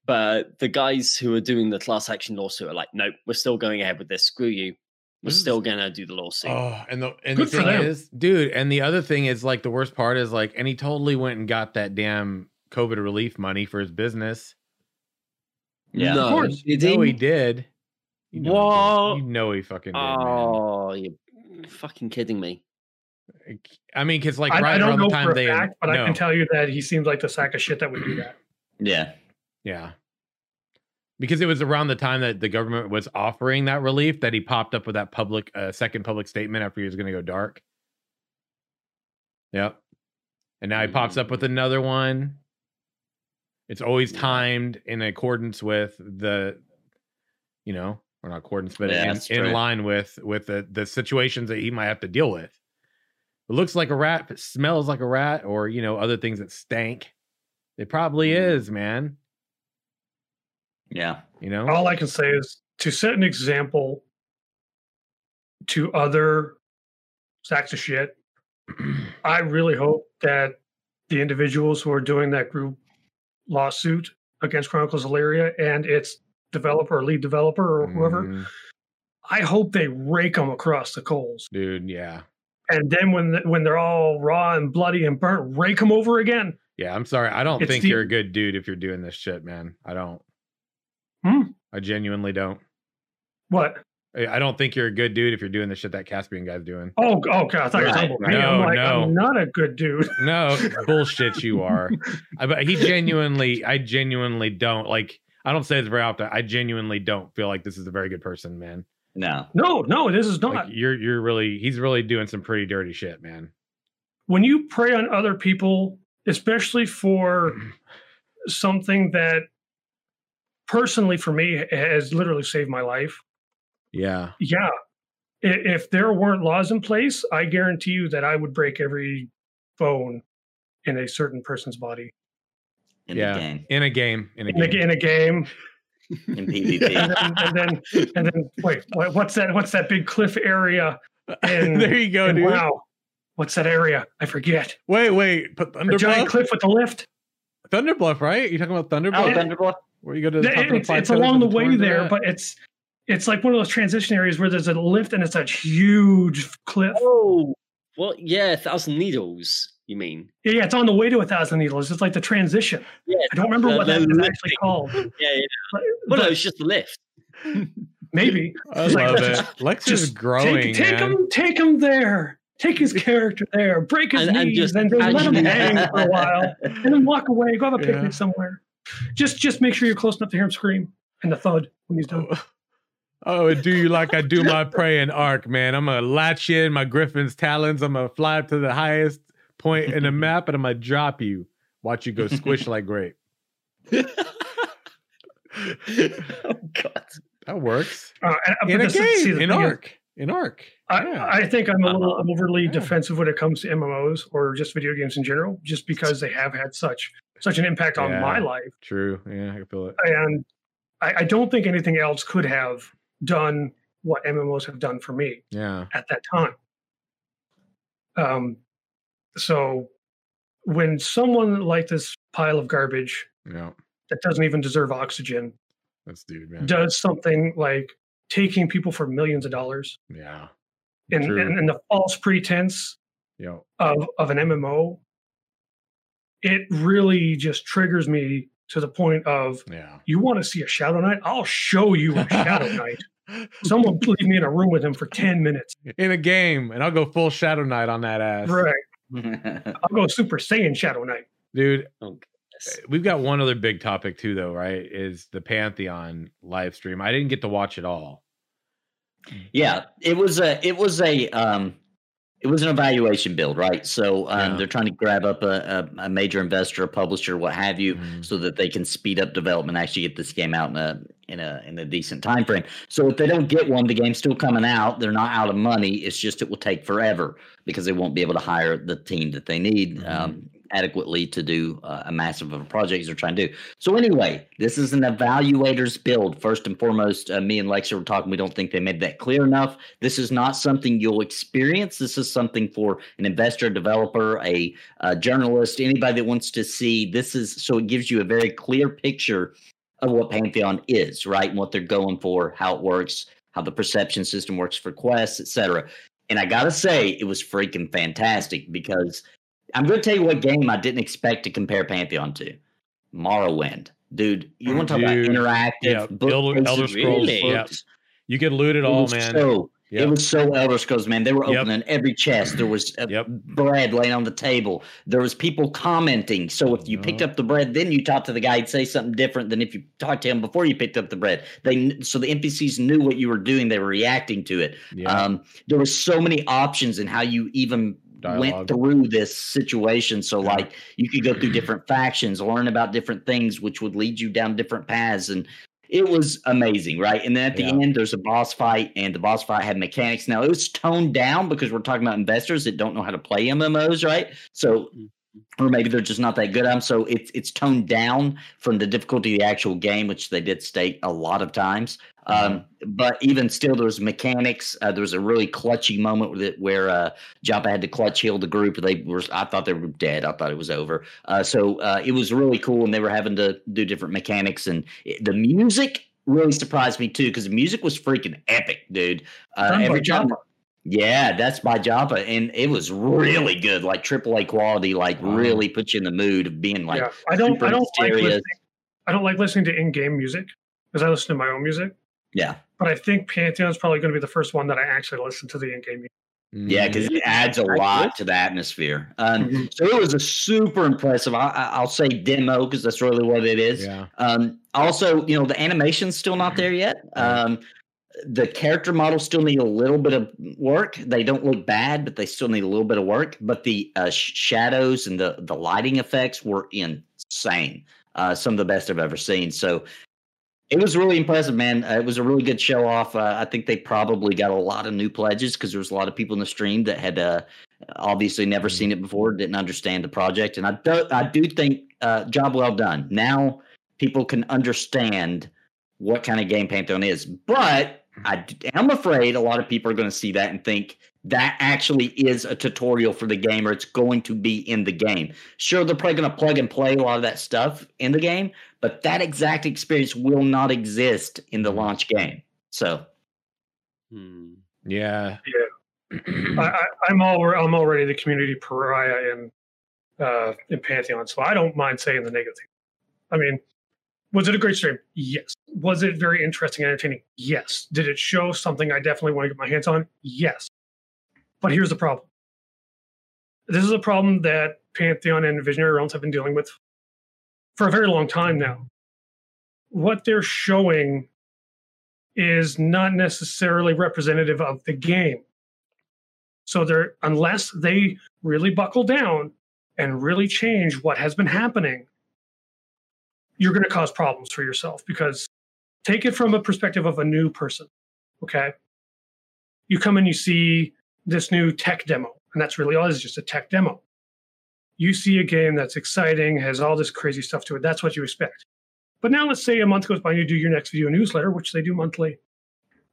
but the guys who are doing the class action lawsuit are like, "Nope, we're still going ahead with this. Screw you. We're This is- still gonna do the lawsuit." Oh, and the and Good the thing them. is, dude, and the other thing is like the worst part is like, and he totally went and got that damn COVID relief money for his business. Yeah. no, Of course. You know he did. You know, What? he, did. You know he fucking did, man. Oh, you're fucking kidding me. I mean, because like I, right I don't around know the time for a they fact, but I can tell you that he seems like the sack of shit that would do that. Yeah. yeah, because it was around the time that the government was offering that relief that he popped up with that public uh, second public statement after he was going to go dark. Yep, and now he pops up with another one. It's always timed in accordance with the, you know, or not accordance, but Yeah, in, in line with with the the situations that he might have to deal with. It looks like a rat, if it smells like a rat, or you know, other things that stank. It probably Mm. is, man. Yeah. You know? All I can say is to set an example to other sacks of shit. I really hope that the individuals who are doing that group lawsuit against Chronicles of Elyria and its developer or lead developer or whoever, Mhm. I hope they rake them across the coals. Dude, yeah. And then when the, when they're all raw and bloody and burnt, rake them over again. Yeah, I'm sorry. I don't It's think the- you're a good dude if you're doing this shit, man. I don't. Hmm? I genuinely don't. What? I I don't think you're a good dude if you're doing the shit that Caspian guy's doing. Oh, oh God! I thought you were Right, talking about me. right. I'm like, no. I'm not a good dude. No, bullshit you are. I, but he genuinely, I genuinely don't like. I don't say this very often. I genuinely don't feel like this is a very good person, man. No. No, no, this is not. Like you're, you're really, he's really doing some pretty dirty shit, man. when you prey on other people, especially for something that personally for me has literally saved my life. Yeah, Yeah. If there weren't laws in place, I guarantee you that I would break every bone in a certain person's body In yeah. the game. In a game, in a in a, game. in a game. In PvP. And then, and then, and then wait, what's that? What's that big cliff area? And- there you go, And dude. wow, what's that area? I forget. Wait, wait. Put A giant cliff with the lift. Thunderbluff, right? You talking about Oh, Thunderbluff? Thunderbluff. Where you go to the top of the it's, it's along the and way towards there, that? but it's it's like one of those transition areas where there's a lift and it's a huge cliff. Oh, well, yeah, Thousand Needles, you mean? Yeah, yeah, it's on the way to a thousand needles. It's like the transition. Yeah, I don't remember the- what the that is lifting. actually called. Yeah, yeah. But, Well, no, but it's just the lift. maybe I It's like, love it. just- Lex is growing, take, take him, take him there. Take his character there. Break his And- and knees, just and then let him actually- hang for a while, and then walk away. Go have a picnic Yeah. somewhere. Just just make sure you're close enough to hear him scream and the thud when he's done. Oh, and do you like I do my prey in ARK, man? I'm gonna latch in my griffin's talons. I'm gonna fly up to the highest point in the map, and I'm gonna drop you. Watch you go squish like grape. oh God. That works. Uh, and- In a this see, game, the in thing is, ARK, in ARK. I, Yeah. I think I'm a little Uh-huh. overly Yeah. defensive when it comes to MMOs or just video games in general, just because they have had such such an impact on Yeah. my life, True. Yeah, I can feel it. and I, I don't think anything else could have done what MMOs have done for me Yeah. at that time. Um, so when someone like this pile of garbage Yeah. that doesn't even deserve oxygen That's dude, man. does something like taking people for millions of dollars Yeah. And, and, in, in the false pretense yeah. of of an MMO, it really just triggers me to the point of Yeah. you want to see a Shadow Knight? I'll show you a Shadow Knight. Someone leave me in a room with him for ten minutes. In a game, and I'll go full Shadow Knight on that ass. Right, I'll go Super Saiyan Shadow Knight. Dude, Oh, goodness. we've got one other big topic too, though, right? Is the Pantheon live stream. I didn't get to watch it all. yeah, it was a it was a um it was an evaluation build, right? So um, Yeah. they're trying to grab up a, a, a major investor, a publisher, what have you, Mhm. so that they can speed up development, actually get this game out in a in a in a decent time frame. So if they don't get one, the game's still coming out. They're not out of money. It's just it will take forever because they won't be able to hire the team that they need Mhm. um, adequately to do uh, a massive of a project they're trying to do. So anyway, this is an evaluator's build. First and foremost, uh, me and Lexi were talking. We don't think they made that clear enough. This is not something you'll experience. This is something for an investor, developer, a, a journalist, anybody that wants to see. This is so it gives you a very clear picture of what Pantheon is, right, and what they're going for, how it works, how the perception system works for quests, etc. And I gotta say, it was freaking fantastic because I'm to tell you what game I didn't expect to compare Pantheon to. Morrowind. Dude, you want to talk Dude. about interactive Yeah, Elder- Elder Scrolls, books? yeah. You can loot it It all, man. So, Yep. It was so Elder Scrolls, man. They were Yep. opening every chest. There was Yep. bread laying on the table. There was people commenting. So if you picked up the bread, then you talked to the guy, he'd say something different than if you talked to him before you picked up the bread. They so the NPCs knew what you were doing. They were reacting to it. yeah. Um, there was so many options in how you even Dialogue. went through this situation. So like you could go through different factions, learn about different things, which would lead you down different paths. And it was amazing, right? And then at the Yeah. end, there's a boss fight, and the boss fight had mechanics. Now it was toned down because we're talking about investors that don't know how to play MMOs, right? So mm-hmm. or maybe they're just not that good at them. So it's it's toned down from the difficulty of the actual game, which they did state a lot of times. Um, but even still, there's mechanics. Uh, there was a really clutchy moment with it where uh, Joppa had to clutch heal the group. They were, I thought they were dead. I thought it was over. Uh, so uh, it was really cool, and they were having to do different mechanics. And it, the music really surprised me too, because the music was freaking epic, dude. Uh, every time, yeah, that's by Joppa, and it was really good, like AAA quality, like Wow. really put you in the mood of being like. yeah, I don't. I don't like mysterious. listening. I don't like listening to in-game music because I listen to my own music. Yeah, But I think Pantheon's probably going to be the first one that I actually listen to the in-game music. yeah, because Mm. it adds a lot to the atmosphere. Um, Mhm. So it was a super impressive. I, I- I'll say demo because that's really what it is. yeah. Um, also, you know, the animation's still not there yet. Um, the character models still need a little bit of work. They don't look bad, but they still need a little bit of work. But the uh, sh- shadows and the the lighting effects were insane. Uh, some of the best I've ever seen. So it was really impressive, man. Uh, it was a really good show off. Uh, I think they probably got a lot of new pledges because there was a lot of people in the stream that had uh, obviously never Mhm. seen it before, didn't understand the project, and I do I do think uh, job well done. Now people can understand what kind of game Pantheon is, but I am afraid a lot of people are going to see that and think that actually is a tutorial for the game or it's going to be in the game. Sure, they're probably going to plug and play a lot of that stuff in the game, but that exact experience will not exist in the launch game. So, Hmm. Yeah. I, I, I'm all I'm already the community pariah in uh, in Pantheon, so I don't mind saying the negative. I mean, was it a great stream? Yes. Was it very interesting and entertaining? Yes. Did it show something I definitely want to get my hands on? Yes. But here's the problem. This is a problem that Pantheon and Visionary Realms have been dealing with for a very long time now. What they're showing is not necessarily representative of the game. So they're unless they really buckle down and really change what has been happening, you're going to cause problems for yourself because take it from a perspective of a new person. Okay. You come and you see this new tech demo, and that's really all it is just a tech demo. You see a game that's exciting, has all this crazy stuff to it. That's what you expect. But now let's say a month goes by and you do your next video newsletter, which they do monthly,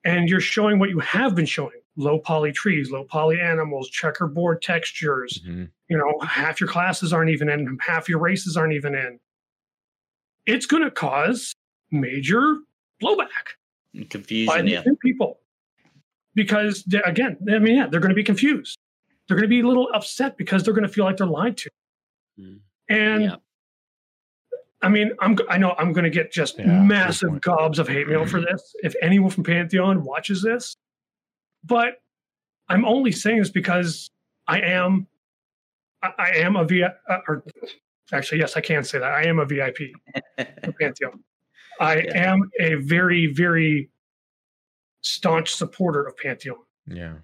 and you're showing what you have been showing low poly trees, low poly animals, checkerboard textures. Mhm. You know, half your classes aren't even in, half your races aren't even in. It's going to cause major blowback confusion, yeah. people because again, I mean, yeah, they're going to be confused. They're going to be a little upset because they're going to feel like they're lied to. Mm. And Yeah. I mean, I'm g- I know I'm going to get just Yeah, massive gobs of hate mail for this if anyone from Pantheon watches this. But I'm only saying this because I am I, I am a V uh, or actually yes, I can say that. I am a VIP for Pantheon. I Yeah. am a very very staunch supporter of Pantheon Yeah.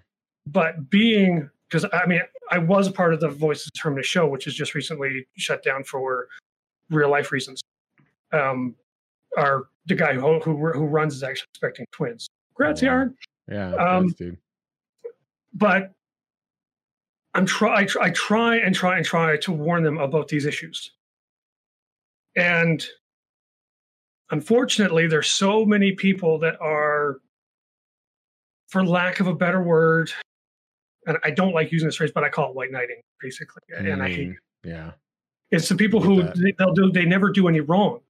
but being because I mean I was part of the Voices Terminus show, which is just recently shut down for real life reasons. Um, our the guy who who, who runs is actually expecting twins. Congrats, Oh, wow. Aaron. Yeah. Um, thanks, dude. But I'm try I, try I try and try and try to warn them about these issues. And unfortunately, there's so many people that are, for lack of a better word, and I don't like using this phrase, but I call it white knighting, basically. And I hate Mm, Yeah. it's the people who they, they'll do they never do any wrong.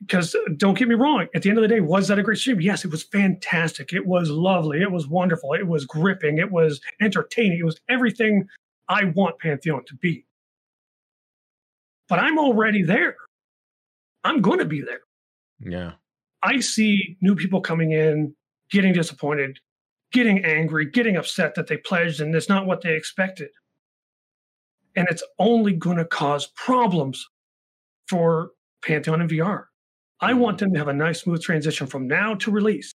Because don't get me wrong, at the end of the day, was that a great stream? Yes, it was fantastic. It was lovely. It was wonderful. It was gripping. It was entertaining. It was everything I want Pantheon to be. But I'm already there. I'm going to be there. Yeah. I see new people coming in, getting disappointed, getting angry, getting upset that they pledged and it's not what they expected. And it's only going to cause problems for Pantheon and VR. I hmm. want them to have a nice, smooth transition from now to release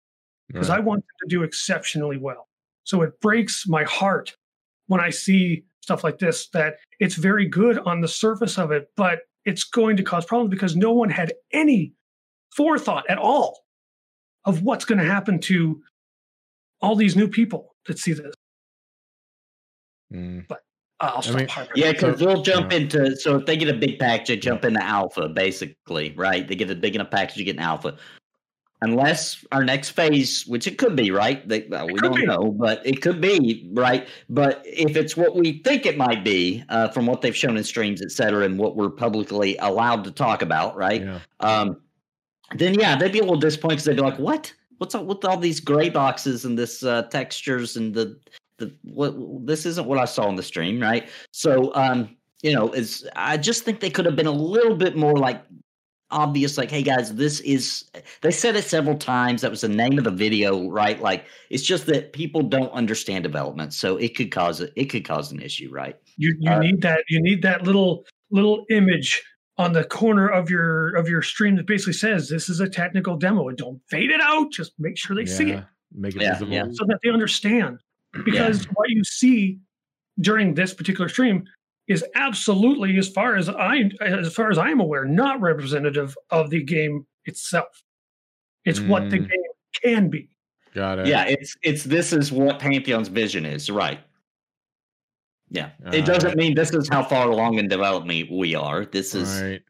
because I want them to do exceptionally well. So it breaks my heart when I see stuff like this that it's very good on the surface of it, but it's going to cause problems because no one had any forethought at all of what's going to happen to all these new people that see this. Mm. I'll stop mean. Yeah, because So- they'll jump yeah. into. So if they get a big package, they jump into alpha, basically, right? They get a big enough package, you get an alpha. Unless our next phase, which it could be, right? They, well, we don't be. know, but it could be, right? But if it's what we think it might be, uh, from what they've shown in streams, et cetera, and what we're publicly allowed to talk about, right? Yeah. um, then yeah, they'd be a little disappointed because they'd be like, "What? What's up with all these gray boxes and this uh, textures and the the what? This isn't what I saw on the stream, right?" So, um, you know, is I just think they could have been a little bit more like obvious, like, "Hey guys, this is." They said it several times. That was the name of the video, right? Like, it's just that people don't understand development, so it could cause it. It could cause an issue, right? You you Uh, need that you need that little little image on the corner of your of your stream that basically says this is a technical demo and don't fade it out. Just make sure they see it Make it Yeah, visible. yeah. so that they understand. Because what you see during this particular stream is absolutely, as far as I as far as I am aware, not representative of the game itself. It's what the Mm. game can be. Got it. Yeah, it's it's this is what Pantheon's vision is, right? Yeah, it Uh, doesn't mean this is how far along in development we are. This is Right.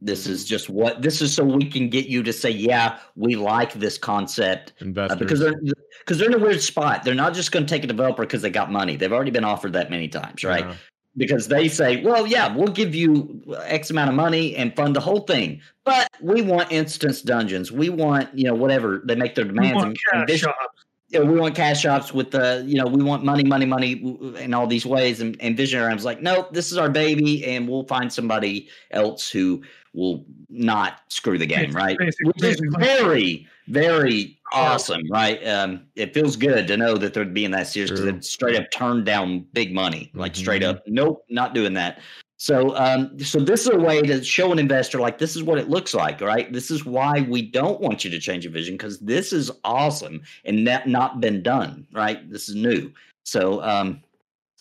this is just what this is so we can get you to say, yeah, we like this concept uh, because they're because they're in a weird spot. They're not just going to take a developer because they got money. They've already been offered that many times, right? Yeah. because they say, well, yeah, we'll give you X amount of money and fund the whole thing, but we want instance dungeons. We want, you know, whatever they make their We demands. want and- cash and this- shops. Yeah, we want cash shops with the, you know, we want money, money, money in all these ways. And, and Visionary was like, nope, this is our baby, and we'll find somebody else who will not screw the game, right? basic- Which is very, very awesome, right? Um, it feels good to know that they'd be in that series because it straight up turned down big money, like straight Mhm. up, nope, not doing that. So, um, so this is a way to show an investor like this is what it looks like, right? This is why we don't want you to change your vision because this is awesome and that not been done, right? This is new. So, um,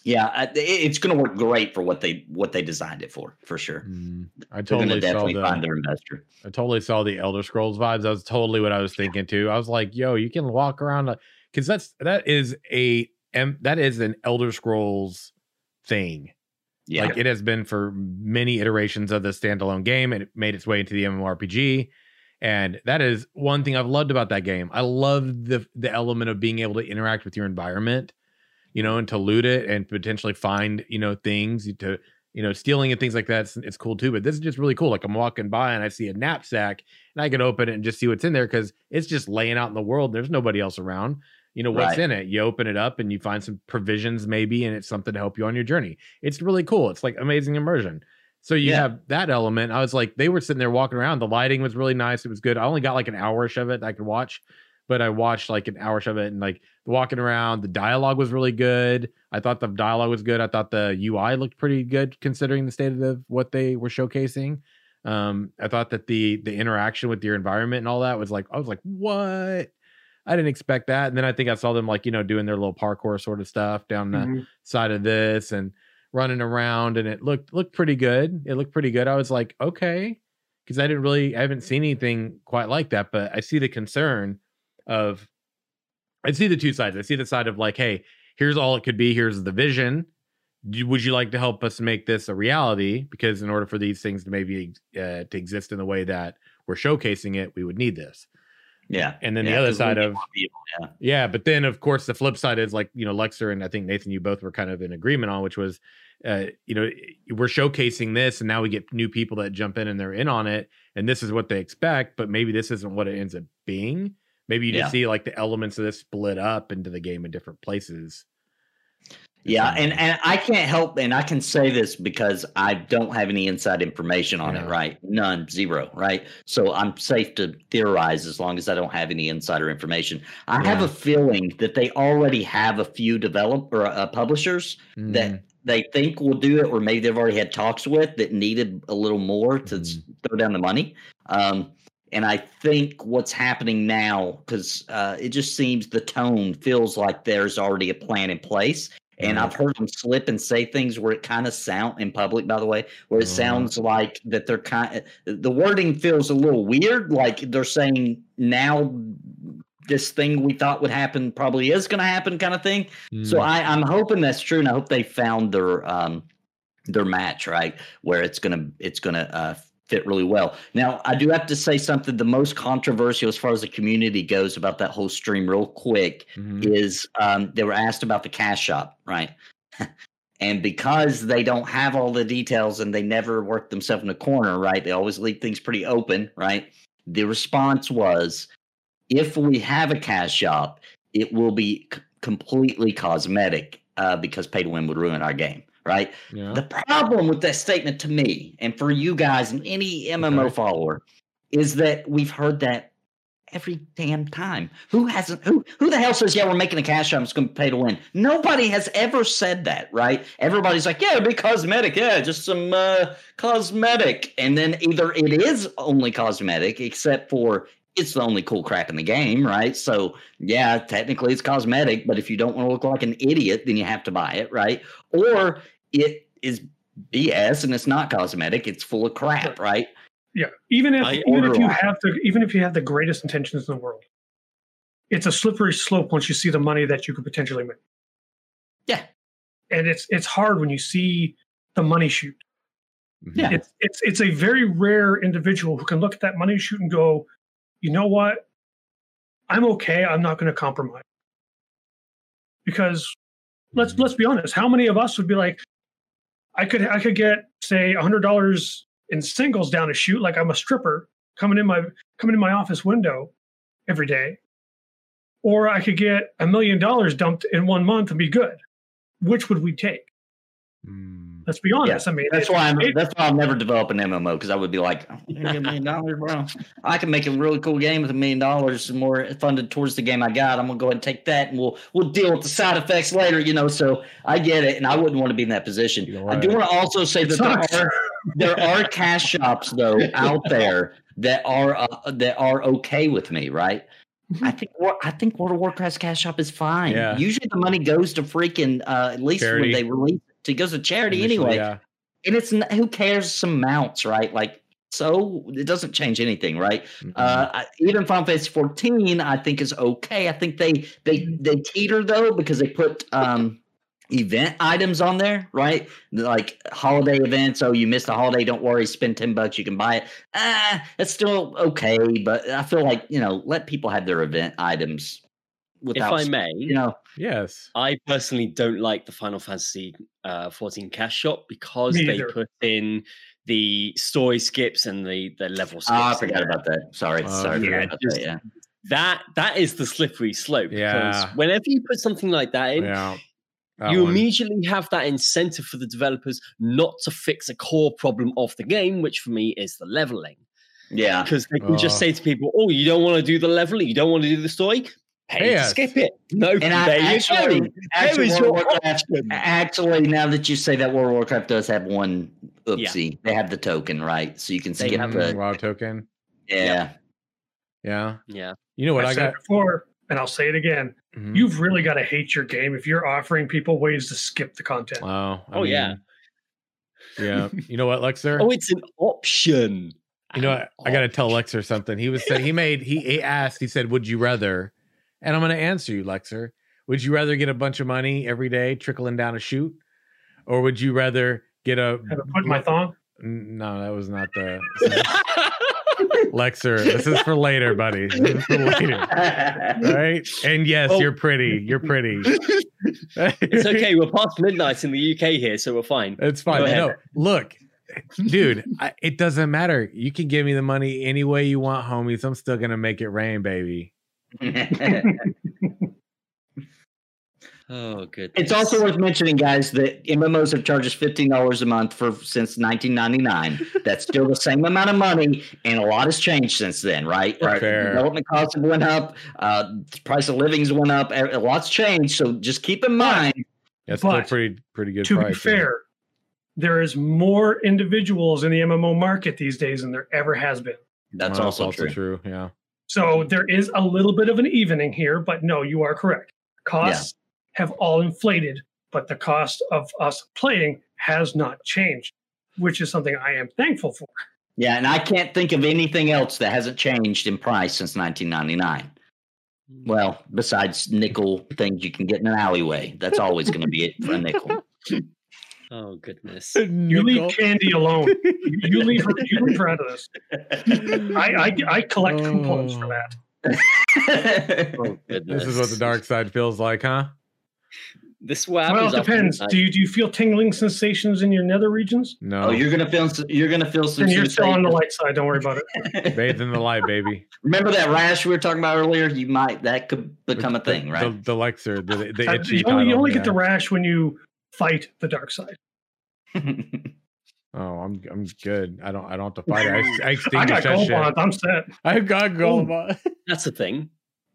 yeah, it's going to work great for what they what they designed it for, for sure. Mm, I totally to saw definitely the. find their investor. I totally saw the Elder Scrolls vibes. That was totally what I was thinking too. I was like, "Yo, you can walk around because that's that is a that is an Elder Scrolls thing. Yeah, Like it has been for many iterations of the standalone game, and it made its way into the MMORPG. And that is one thing I've loved about that game. I love the the element of being able to interact with your environment, you know, and to loot it and potentially find, you know, things to, you know, stealing and things like that. It's, it's cool too. But this is just really cool. Like I'm walking by and I see a knapsack and I can open it and just see what's in there because it's just laying out in the world. There's nobody else around. You know what's Right. in it. You open it up and you find some provisions maybe, and it's something to help you on your journey. It's really cool. It's like amazing immersion. So you Yeah. have that element. I was like, they were sitting there walking around. The lighting was really nice. It was good. I only got like an hourish of it that I could watch, but I watched like an hourish of it and like walking around. The dialogue was really good. I thought the dialogue was good. I thought the UI looked pretty good considering the state of the, what they were showcasing. Um, I thought that the the interaction with your environment and all that was like, I was like, what? I didn't expect that. And then I think I saw them like, you know, doing their little parkour sort of stuff down the Mhm. side of this and running around and it looked looked pretty good. It looked pretty good. I was like, okay. Because I didn't really I haven't seen anything quite like that, but I see the concern of I see the two sides. I see the side of like, hey, here's all it could be, here's the vision. Would you like to help us make this a reality? Because in order for these things to maybe uh, to exist in the way that we're showcasing it, we would need this. Yeah. And then Yeah, the other side of people, yeah. yeah, but then of course the flip side is like you know Lexer and I think Nathan, you both were kind of in agreement on, which was, uh, you know, we're showcasing this, and now we get new people that jump in and they're in on it, and this is what they expect, but maybe this isn't what it ends up being. Maybe you just Yeah. see like the elements of this split up into the game in different places. Yeah, and and I can't help, and I can say this because I don't have any inside information on Yeah. it, right? None, zero, right? So I'm safe to theorize as long as I don't have any insider information. I have a feeling that they already have a few develop or uh, publishers Mm, that they think will do it, or maybe they've already had talks with that needed a little more to s- throw down the money. Um, and I think what's happening now, because uh, it just seems the tone feels like there's already a plan in place. And I've heard them slip and say things where it kind of sound in public, by the way, where it Uh-huh. sounds like that they're kind. the wording feels a little weird, like they're saying now this thing we thought would happen probably is going to happen kind of thing. So Mm. I, I'm hoping that's true, and I hope they found their um, their match right where it's gonna it's gonna uh, fit really well. Now I do have to say something. The most controversial as far as the community goes about that whole stream, real quick, Mhm. is um, they were asked about the cash shop, right? and because they don't have all the details and they never work themselves in a corner, right? They always leave things pretty open, right? The response was, if we have a cash shop, it will be c- completely cosmetic uh, because pay to win would ruin our game, right? Yeah. The problem with that statement to me, and for you guys and any MMO Okay. follower, is that we've heard that every damn time. Who hasn't? Who who the hell says, "Yeah, we're making a cash shop. It's going to pay to win"? Nobody has ever said that, right? Everybody's like, "Yeah, it'll be cosmetic. Yeah, just some uh, cosmetic," and then either it is only cosmetic, except for it's the only cool crap in the game, right? So yeah, technically it's cosmetic, but if you don't want to look like an idiot, then you have to buy it, right? Or it is BS and it's not cosmetic; it's full of crap, right? Yeah, even if I even if you order- have the even if you have the greatest intentions in the world, it's a slippery slope once you see the money that you could potentially make. Yeah. and it's it's hard when you see the money shoot. Yeah. It's it's it's a very rare individual who can look at that money shoot and go, you know what, I'm okay. I'm not going to compromise because let's Mhm. let's be honest. How many of us would be like, I could I could get say hundred dollars in singles down a shoot like I'm a stripper coming in my coming in my office window every day, or I could get a million dollars dumped in one month and be good. Which would we take? Mm. Let's be honest. I mean, That's it- why I'm. it- That's why I'll never develop an MMO because I would be like, "Oh, a million dollars, bro. I can make a really cool game with a million dollars more funded towards the game I got. I'm gonna go ahead and take that, and we'll we'll deal with the side effects later. You know, so I get it, and I wouldn't want to be in that position. You're I do want to also say that sucks. there are there are cash shops though out there that are uh, that are okay with me, right? I think War- I think World of Warcraft's cash shop is fine. Yeah. Usually the money goes to freaking uh, at least Charity. when they release it, it goes to charity Initially, anyway. Yeah. and it's who cares some mounts right? Like so it doesn't change anything right? Mhm. uh I- even final fantasy 14 i think is okay. I think they they they teeter though because they put um event items on there right? Like holiday events oh you missed a holiday don't worry spend 10 bucks you can buy it. Ah that's still okay but i feel like you know let people have their event items If I may, you know yes. I personally don't like the Final Fantasy uh, 14 cash shop because they put in the story skips and the, the level skips. Ah, i forgot about that sorry Oh, sorry yeah, forgot about that, yeah that. That is the slippery slope. Yeah. Because whenever you put something like that in, Yeah. That you one. immediately have that incentive for the developers not to fix a core problem of the game, which for me is the leveling. yeah Because they can just Oh. say to people, "Oh, you don't want to do the leveling, you don't want to do the story, pay Pay to skip it." No, And I there you actually, go. actually, is World your Warcraft, actually, now that you say that, World of Warcraft does have one Yeah. oopsie. They have the token, right? So you can skip have the. wow token. Yeah. Yeah. Yeah, You know what I've I said got? before, and I'll say it again. Mhm. You've really got to hate your game if you're offering people ways to skip the content. Oh, I Oh, yeah. mean, yeah. You know what, Lexer? Oh, it's an option. You know, what? I got to tell Lexer something. He was said he made he, he asked. He said, "Would you rather?" And I'm going to answer you, Lexer. Would you rather get a bunch of money every day trickling down a chute, or would you rather get a? Have I put my thong? No, that was not the Lexer. This is for later, buddy. This is for later, right? And yes, Oh. you're pretty. You're pretty. it's okay. We're past midnight in the UK here, so we're fine. It's fine. No, look, dude, I, it doesn't matter. You can give me the money any way you want, homies. I'm still gonna make it rain, baby. Oh, good. it's also worth mentioning, guys, that MMOs have charged us fifteen dollars a month for since 1999. That's still the same amount of money, and a lot has changed since then, right? Right. Fair. Development costs have went up. Uh, price of livings went up. A lot's changed. So just keep in mind. That's still pretty pretty good. to price, be yeah. fair, there is more individuals in the MMO market these days than there ever has been. That's Well, also, true. Yeah. So there is a little bit of an evening here, but no, you are correct. Costs have all inflated, but the cost of us playing has not changed, which is something I am thankful for. Yeah, and I can't think of anything else that hasn't changed in price since 1999. Hmm. Well, besides nickel things you can get in an alleyway, that's always going to be it for a nickel. Oh goodness. You Nickel. leave candy alone. You, you leave her. You leave her out of this. I I, I collect coupons for Oh. that. Oh goodness. This is what the dark side feels like, huh? This is what Well, it depends. Do you do you feel tingling sensations in your nether regions? No. oh, you're gonna feel you're gonna feel some. And you're still on the light side. Don't worry about it. bathed in the light, baby. Remember that rash we were talking about earlier? You might that could become a thing, right? The, the Lexer, the, the Uh, itchy. you only, you title, only get the rash when you fight the dark side. Oh, I'm I'm good. I don't I don't have to fight it. I, ex- I I got that gold shit. bonds. I'm set. I've got gold bond. That's the thing.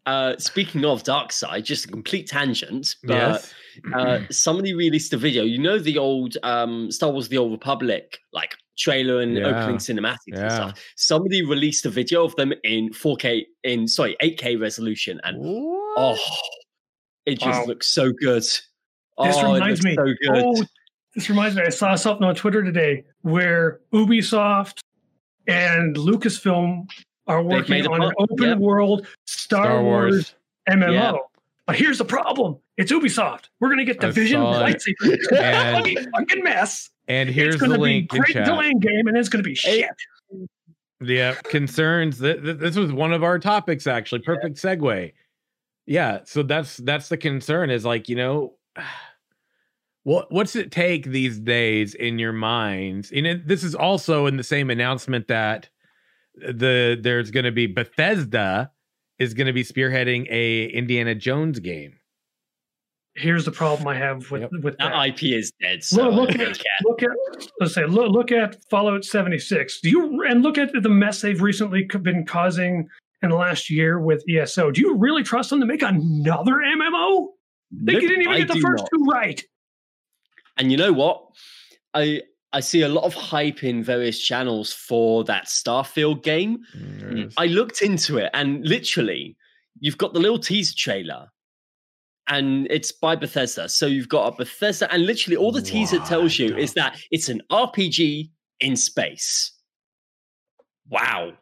Uh, speaking of dark side, just a complete tangent, but yes. uh, somebody released a video. You know the old um, Star Wars: The Old Republic like trailer and Yeah. opening cinematics and stuff. Somebody released a video of them in 4K in sorry 8K resolution, and oh, it just Wow. looks so good. This oh, reminds me. so good. Oh, this reminds me. I saw something on Twitter today where Ubisoft and Lucasfilm are working on an open yep. world Star, Star Wars, Wars. MMO. Yeah. But here's the problem: it's Ubisoft. We're gonna get I Division saw lightsabers. It's a And- fucking, fucking mess. And here's it's gonna the be link in great chat. delaying game, and it's gonna be shit. Yeah, concerns. That that- this was one of our topics actually. Perfect segue. Yeah, so that's that's the concern is like you know, what what's it take these days in your minds? And it, this is also in the same announcement that the there's going to be Bethesda is going to be spearheading a Indiana Jones game. Here's the problem I have with Yep. with that. That IP is dead. So Look, look at don't look at let's say look, look at Fallout 76. Do you and look at the mess they've recently been causing in the last year with ESO. Do you really trust them to make another MMO? They Nope, didn't even I get the first not. two right. And you know what? I I see a lot of hype in various channels for that Starfield game. Mm, I looked into it and literally you've got the little teaser trailer and it's by Bethesda. So you've got a Bethesda and literally all the teaser tells you is that it's an RPG in space. Wow.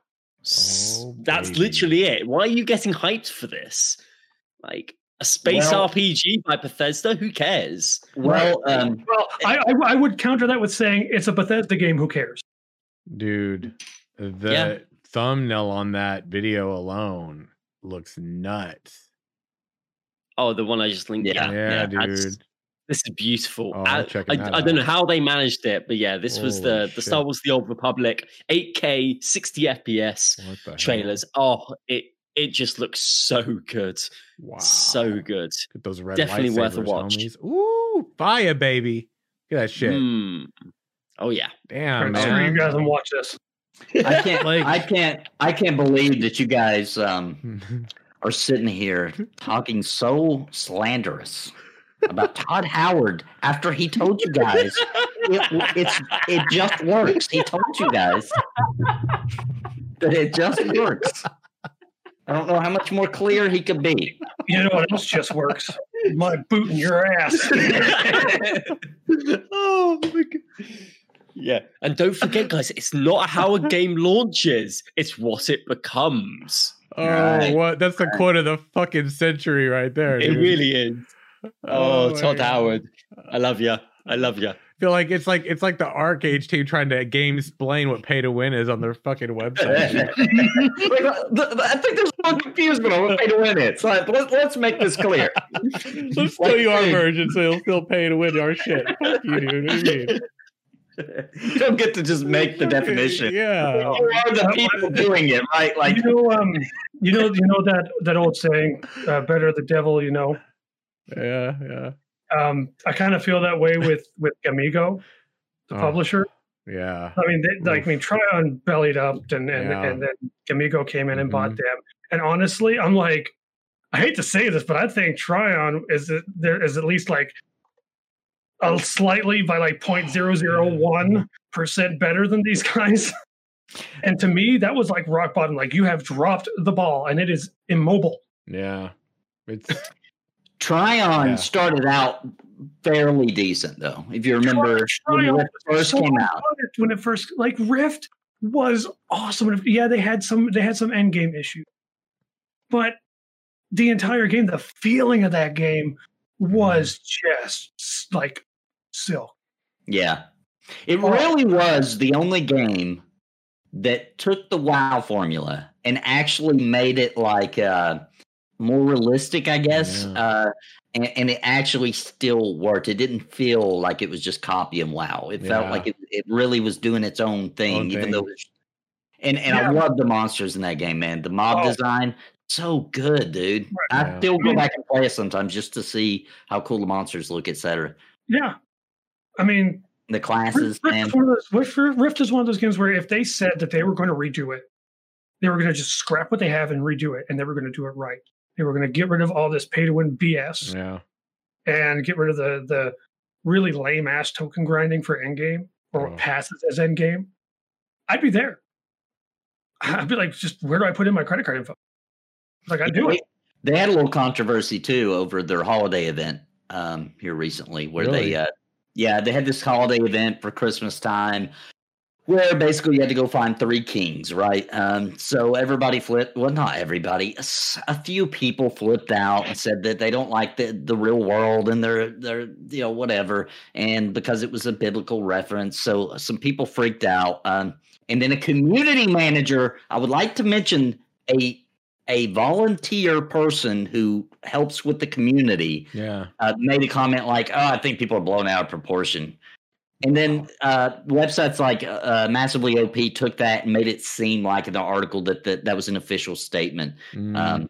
Oh, That's baby. literally it. Why are you getting hyped for this? Like a space Well- RPG by Bethesda? Who cares? well, um, Well, I, I I would counter that with saying it's a Bethesda game. Who cares? Dude, the Yeah. thumbnail on that video alone looks nuts. Oh, the one I just linked. Yeah, Yeah, Yeah, dude. This is beautiful. Oh, I, I'm I, don't know how they managed it, but yeah, this was Holy the the Star. Wars: The Old Republic 8K 60 FPS What the hell? trailers. Oh, it it just looks so good, Wow. so good. Get those red Definitely worth a watch. Homies. Ooh, fire, baby. Look at that shit. Hmm. Oh yeah, Damn, Screw you guys and watch this. I can't, Like- I can't, I can't believe that you guys um, are sitting here talking so slanderous about Todd Howard after he told you guys it, it's it just works. He told you guys that it just works. I don't know how much more clear he could be. You know what else just works? My boot in your ass. oh my god. Yeah, and don't forget, guys, it's not how a game launches; it's what it becomes. oh, Right. what? That's the quote of the fucking century right there. It really is. Oh, oh my Todd God. Howard, I love you. I love you. I feel like it's like it's like the arcade team trying to game explain what pay to win is on their fucking website. Like, the- the- I think there's a little confusion on what pay to win is. So let, let's make this clear. Let's tell you our version so you'll still pay to win our shit. Fuck you, dude. What do you mean? You don't get to just make the definition. Yeah. Who are the people doing it, right? Like, you know, um, you know, you know that that old saying, uh, "Better the devil you know." Yeah. Yeah. Um, I kind of feel that way with with Gamigo, the Oh. publisher. Yeah. I mean, they, like, I mean, Trion bellied up, and and, Yeah. and then Gamigo came in and bought Mhm. them. And honestly, I'm like, I hate to say this, but I think Trion is there is at least like a slightly by like 0.001 percent better than these guys. And to me, that was like rock bottom. Like you have dropped the ball, and it is immobile. Yeah. It's Trion Yeah. started out fairly decent, though. If you remember when Trion it first so came out. when it first like Rift was awesome. Yeah, they had some they had some end game issues, but the entire game, the feeling of that game was just like silk. Yeah. It really was the only game that took the WoW formula and actually made it like uh more realistic, I guess. Yeah. Uh and, and it actually still worked. It didn't feel like it was just copy and WoW. It felt like it, it really was doing its own thing, Own even thing. though it's and and Yeah. I love the monsters in that game, man. The mob Oh. design, so good, dude. Right. I Yeah. still I go back and play it sometimes just to see how cool the monsters look, etc. Yeah. I mean, The classes, Rift, Rift, man. is one of those, Rift, Rift is one of those games where if they said that they were going to redo it, they were going to just scrap what they have and redo it, and they were going to do it right. They were going to get rid of all this pay to win BS Yeah. and get rid of the the really lame ass token grinding for endgame or Oh. passes as endgame. I'd be there. I'd be like, just where do I put in my credit card info? Like I do it. They had a little controversy too over their holiday event um, here recently, where Really? they, uh, yeah, they had this holiday event for Christmas time, where basically you had to go find three kings, right? Um, so everybody flipped. Well, not everybody. A few people flipped out and said that they don't like the the real world and they're they're you know whatever, and because it was a biblical reference, so some people freaked out. Um, and then a community manager. I would like to mention a a volunteer person who helps with the community Yeah. uh, made a comment like, "Oh, I think people are blown out of proportion." And then uh, websites like uh, Massively OP took that and made it seem like in the article that that, that was an official statement. Mm. Um,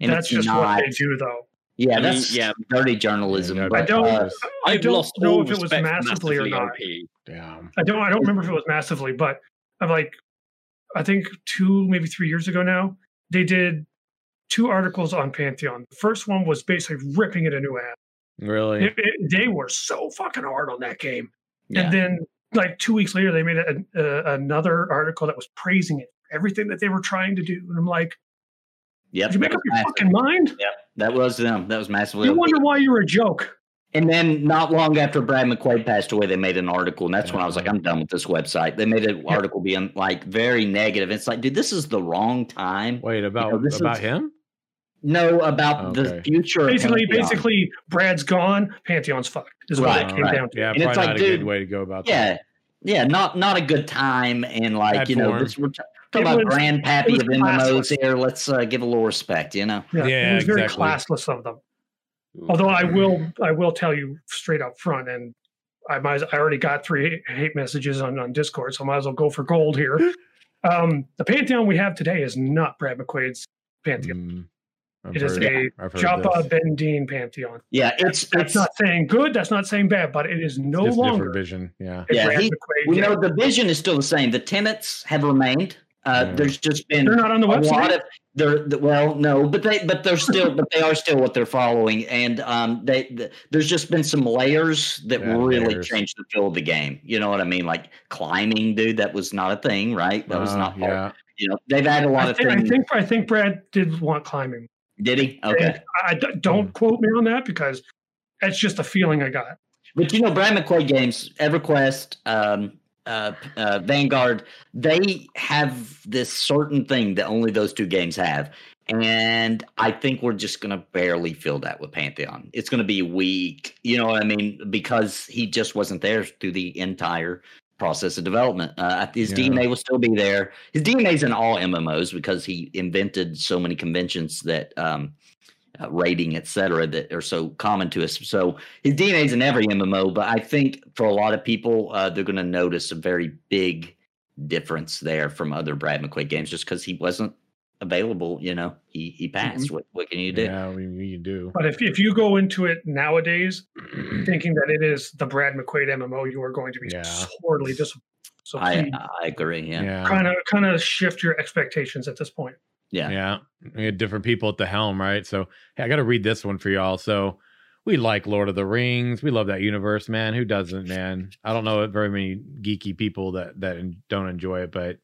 and That's just not. what they do, though. Yeah, I mean, that's yeah. dirty journalism. Yeah, but, I don't- uh, I don't lost know if it was respect for massively or not. Damn. I don't I don't remember if it was massively, but I'm like I think two, maybe three years ago now, they did two articles on Pantheon. The first one was basically ripping it a new ass. Really? It, it, they were so fucking hard on that game. Yeah. And then like two weeks later, they made a, a, another article that was praising it, everything that they were trying to do. And I'm like, yep, did you make that up your massive. fucking mind? Yeah, that was them. That was massively. You OP. wonder why you're a joke. And then not long after Brad McQuaid passed away, they made an article, and that's when I was like, uh-huh. I'm done with this website. They made an Yeah. article being like very negative. It's like, dude, this is the wrong time. Wait, about know, this about is- him? No, about the future. Basically, basically, Brad's gone, Pantheon's fucked. Is what Right, it came right. down to. Yeah, And probably it's not like, a good dude, way to go about yeah, that. yeah, not not a good time, and like Bad you know, form. this, we're t- talking It about was- grandpappy was of MMOs here. Let's uh, give a little respect, you know. Yeah, Yeah, it was very exactly. classless of them. Although I will, I will tell you straight up front, and I might, I already got three hate messages on, on Discord, so I might as well go for gold here. Um, the pantheon we have today is not Brad McQuaid's pantheon. Mm, I've It is heard- a I've heard Joppa this. Bendine pantheon. Yeah, it's That's it's not saying good. That's not saying bad, but it is no Just longer vision. Yeah. Yeah, Brad he- we know the vision is still the same. The tenants have remained. Uh, Yeah. There's just been They're not on the a website. lot of they're well no but they but they're still but they are still what they're following and um they th there's just been some layers that Yeah, really layers. changed the feel of the game you know what i mean like climbing dude that was not a thing right that was Uh, not part, yeah. you know they've added a lot I of think, I things think I think Brad did want climbing. Did he okay And I, don't quote me on that because that's just a feeling I got. But you know, Brad McQuaid games, EverQuest, um, uh, uh, Vanguard, they have this certain thing that only those two games have. And I think we're just going to barely fill that with Pantheon. It's going to be weak, you know what I mean? Because he just wasn't there through the entire process of development. Uh, his Yeah. DNA will still be there. His DNA is in all MMOs because he invented so many conventions that um, uh, rating, etc., that are so common to us. So his DNA is in every MMO, but I think for a lot of people, uh, they're going to notice a very big difference there from other Brad McQuaid games just because he wasn't available. You know, he he passed. Mm-hmm. What what can you do? Yeah, we, we can do. But if, if you go into it nowadays thinking that it is the Brad McQuaid MMO, you are going to be Yeah. sorely disappointed. So I I agree. Yeah, yeah. Yeah. kind of kind of shift your expectations at this point. Yeah. Yeah. We had different people at the helm, right? So hey, I got to read this one for y'all. So we like Lord of the Rings. We love that universe, man. Who doesn't, man? I don't know very many geeky people that that don't enjoy it, but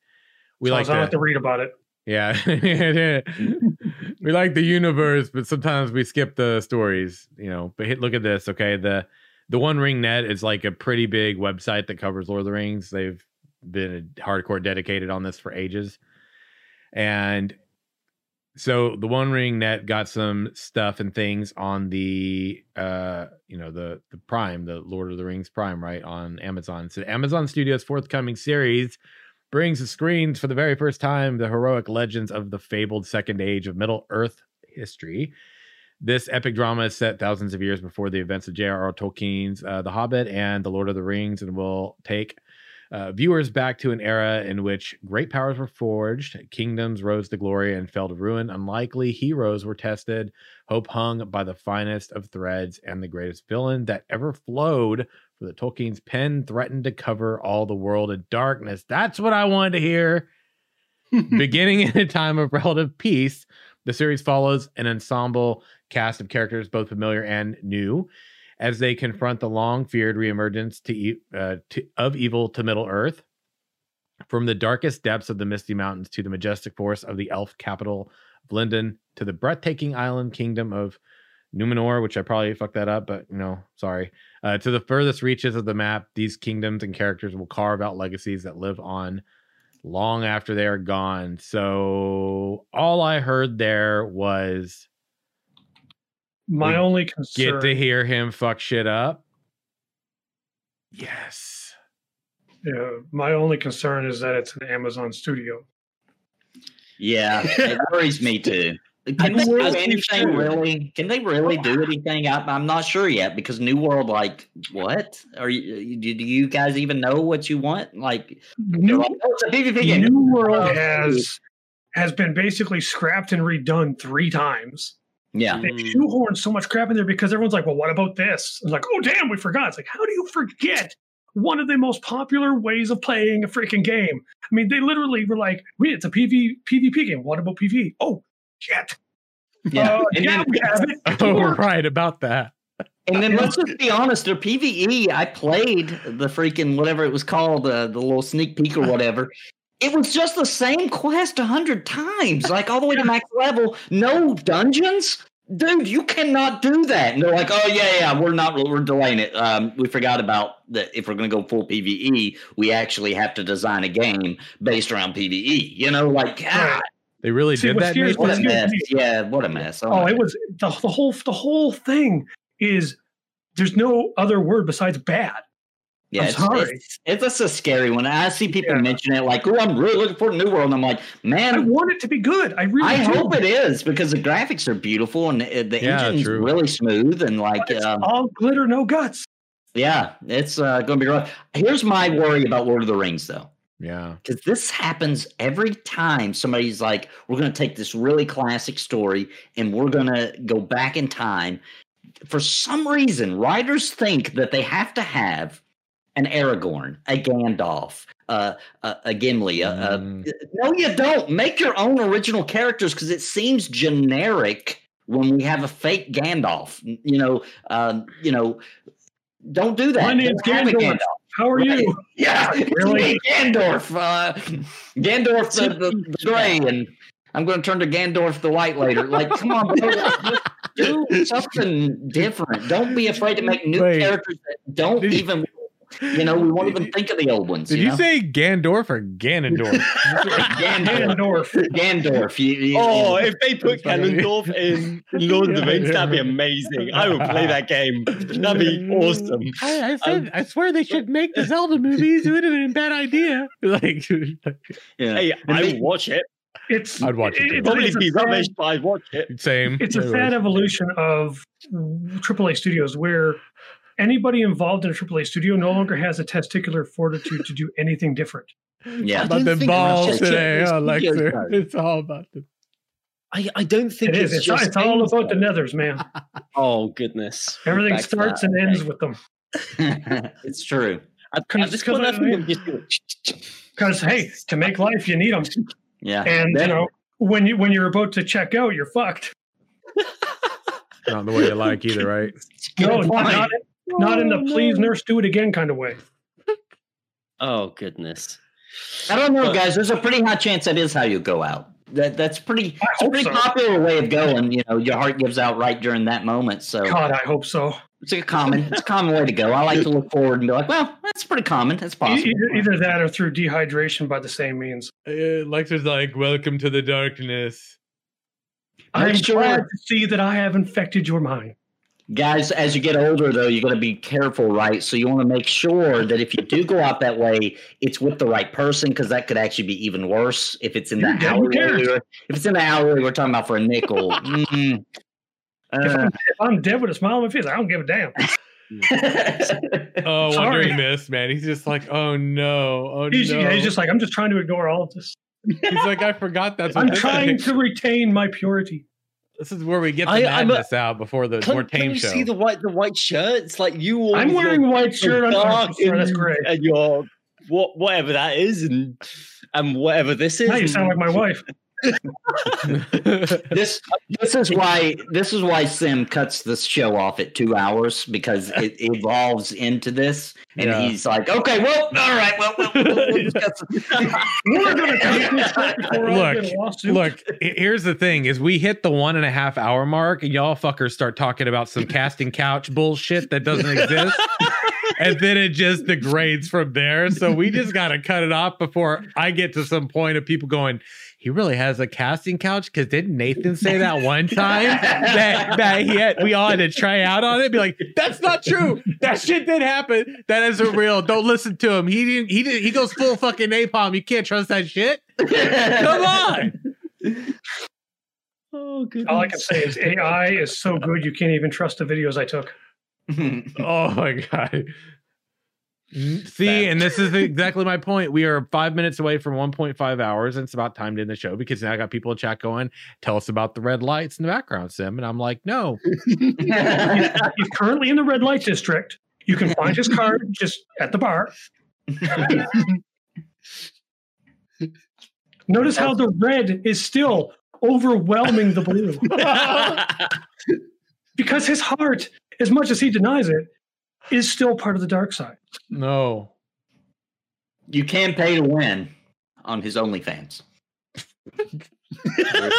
we so like I don't have to read about it. Yeah. we like the universe, but sometimes we skip the stories, you know. But hit, look at this, okay? The the One Ring Net is like a pretty big website that covers Lord of the Rings. They've been hardcore dedicated on this for ages. And so the One Ring Net got some stuff and things on the uh you know the the Prime, the Lord of the Rings Prime, right on Amazon. So Amazon Studios' forthcoming series brings to screens for the very first time the heroic legends of the fabled Second Age of Middle Earth history. This epic drama is set thousands of years before the events of J.R.R. Tolkien's uh, The Hobbit and The Lord of the Rings, and will take uh, viewers back to an era in which great powers were forged, kingdoms rose to glory and fell to ruin, unlikely heroes were tested, hope hung by the finest of threads, and the greatest villain that ever flowed for the Tolkien's pen threatened to cover all the world in darkness. That's what I wanted to hear. Beginning in a time of relative peace, the series follows an ensemble cast of characters, both familiar and new, as they confront the long feared reemergence to, uh, to, of evil to Middle Earth. From the darkest depths of the Misty Mountains to the majestic forests of the elf capital of Lindon to the breathtaking island kingdom of Numenor, which I probably fucked that up, but you know, sorry. Uh, to the furthest reaches of the map, these kingdoms and characters will carve out legacies that live on long after they are gone. So all I heard there was My We only get to hear him fuck shit up. Yes. yeah, my only concern is that it's an Amazon studio. Yeah, it worries me too. Can they do anything really? Can they really do anything? I, I'm not sure yet because New World, like, what? Are you? Uh, do do you guys even know what you want? Like, New, like, oh, it's a PvP game. New oh, World Oh, has has been basically scrapped and redone three times. Yeah, They shoehorned so much crap in there because everyone's like, "Well, what about this?" It's like, "Oh, damn, we forgot." It's like, how do you forget one of the most popular ways of playing a freaking game? I mean, they literally were like, "Wait, it's a PV PvP game. What about PvE? Oh, shit. yeah. Uh, and, yeah, then, we have it. Oh, right about that. and then let's just be honest. Their PVE, I played the freaking whatever it was called, uh, the little sneak peek or whatever. It was just the same quest a hundred times, like all the way to max level. No dungeons. Dude, you cannot do that. And they're like, oh yeah, yeah, we're not, we're delaying it. Um, we forgot about that. If we're going to go full PVE, we actually have to design a game based around PVE. You know, like God, Right. They really See, did that. serious- Nathan? what a mess. me. Yeah, what a mess. Oh, it was the, the whole the whole thing is there's no other word besides bad. Yeah, I'm it's, sorry. It's, it's just a scary one. I see people Yeah. mention it like, "Oh, I'm really looking for to New World." And I'm like, "Man, I want it to be good. I really I do. hope it is because the graphics are beautiful and the, the Yeah, engine's true. really smooth and like, it's um, all glitter, no guts. yeah, it's uh, going to be rough. Here's my worry about Lord of the Rings, though. Yeah. because this happens every time somebody's like, we're going to take this really classic story and we're going to go back in time. For some reason, writers think that they have to have an Aragorn, a Gandalf, uh, a, a Gimli. A, a- Mm. no, you don't. Make your own original characters because it seems generic when we have a fake Gandalf. You know, um, you know. Don't do that. My name's a Gandalf. How are Right. you? Yeah, it's Really? me, Gandorf. Uh, Gandorf the, the, the gray, and I'm going to turn to Gandorf the white later. Like, come on, bro, do something different. Don't be afraid to make new Wait. characters that don't Did you- even, you know, we won't even think of the old ones. Did you, you know? say Gandorf or Ganondorf? Gandorf? Gandorf. Gandorf. You, you, Oh, you- if they put Funny. Ganondorf in Lord of the Rings, that'd be amazing. I would play that game. That'd be awesome. I, I said, um, I swear they should make the Zelda movies. It would have been a bad idea. Like, yeah. Hey, I they- would watch it. It's I'd watch it too. it's- Probably a be rubbish, but I'd watch it. same. It's a sad evolution of AAA studios where anybody involved in a AAA studio no longer has a testicular fortitude to do anything different. yeah. About the balls it's just today, Japanese oh, studios, Lexer. though. It's all about the. I, I don't think It is. it's, It's, just it's all games, about the nethers, man. Oh goodness. Everything Back starts that, and ends okay. with them. it's true. Cause- at this cause point, I I- think I'm just Because hey, to make life, you need them. Yeah. And you know, when you when you're about to check out, you're fucked. Not the way you like either, right? No, not, point. Not, not in the please nurse do it again kind of way. Oh goodness. I don't know, But- guys. There's a pretty high chance that is how you go out. That that's pretty. It's a pretty so. popular way of going. You know, your heart gives out right during that moment. So God, I hope so. it's a common. It's a common way to go. I like to look forward and be like, well, that's pretty common. That's possible. Either, either that or through dehydration by the same means. Uh, Lexer's like, "Welcome to the darkness." I'm Make sure- glad to see that I have infected your mind. Guys, as you get older, though, you got to be careful, right? So you want to make sure that if you do go out that way, it's with the right person, because that could actually be even worse if it's in the Who cares? Who alleyway. cares? we were- If it's in the alleyway, we're talking about for a nickel. Mm. If Uh, I'm, if I'm dead with a smile on my face, I don't give a damn. Oh, Sorry. Wandering Mist, man. He's just like, oh no, oh He's, no. he's just like, I'm just trying to ignore all of this. He's like, I forgot that's I'm trying to retain my purity. This is where we get the I- I'm a- madness out before the Can, more can tame you show. see the white the white shirts. Like you. all I'm wearing your- white your shirt. I'm dark sorry, that's and- great. And your what whatever that is, and and whatever this is. Now you sound like my wife. this this is why this is why Sim cuts this show off at two hours because it evolves into this, and Yeah. he's like, okay, well, all right, well, well, we'll, we'll discuss We're going to take this shit before I Look, get a lawsuit. Look, here's the thing: is we hit the one and a half hour mark, and y'all fuckers start talking about some casting couch bullshit that doesn't exist, and then it just degrades from there. So we just got to cut it off before I get to some point of people going. He really has a casting couch because didn't Nathan say that one time that that he had we all had to try out on it? Be like, that's not true. That shit did happen. That isn't real. Don't listen to him. He didn't. He did. He goes full fucking napalm. You can't trust that shit. Come on. Oh, goodness. all I can say is AI is so good you can't even trust the videos I took. Oh my god. See, and this is exactly my point. We are five minutes away from 1.5 hours, and it's about time to end the show because now I got people in chat going, tell us about the red lights in the background, Sim. And I'm like, no. He's currently in the red light district. You can find his card just at the bar. Notice how the red is still overwhelming the blue because his heart, as much as he denies it, is still part of the dark side. No. you can pay to win on his OnlyFans.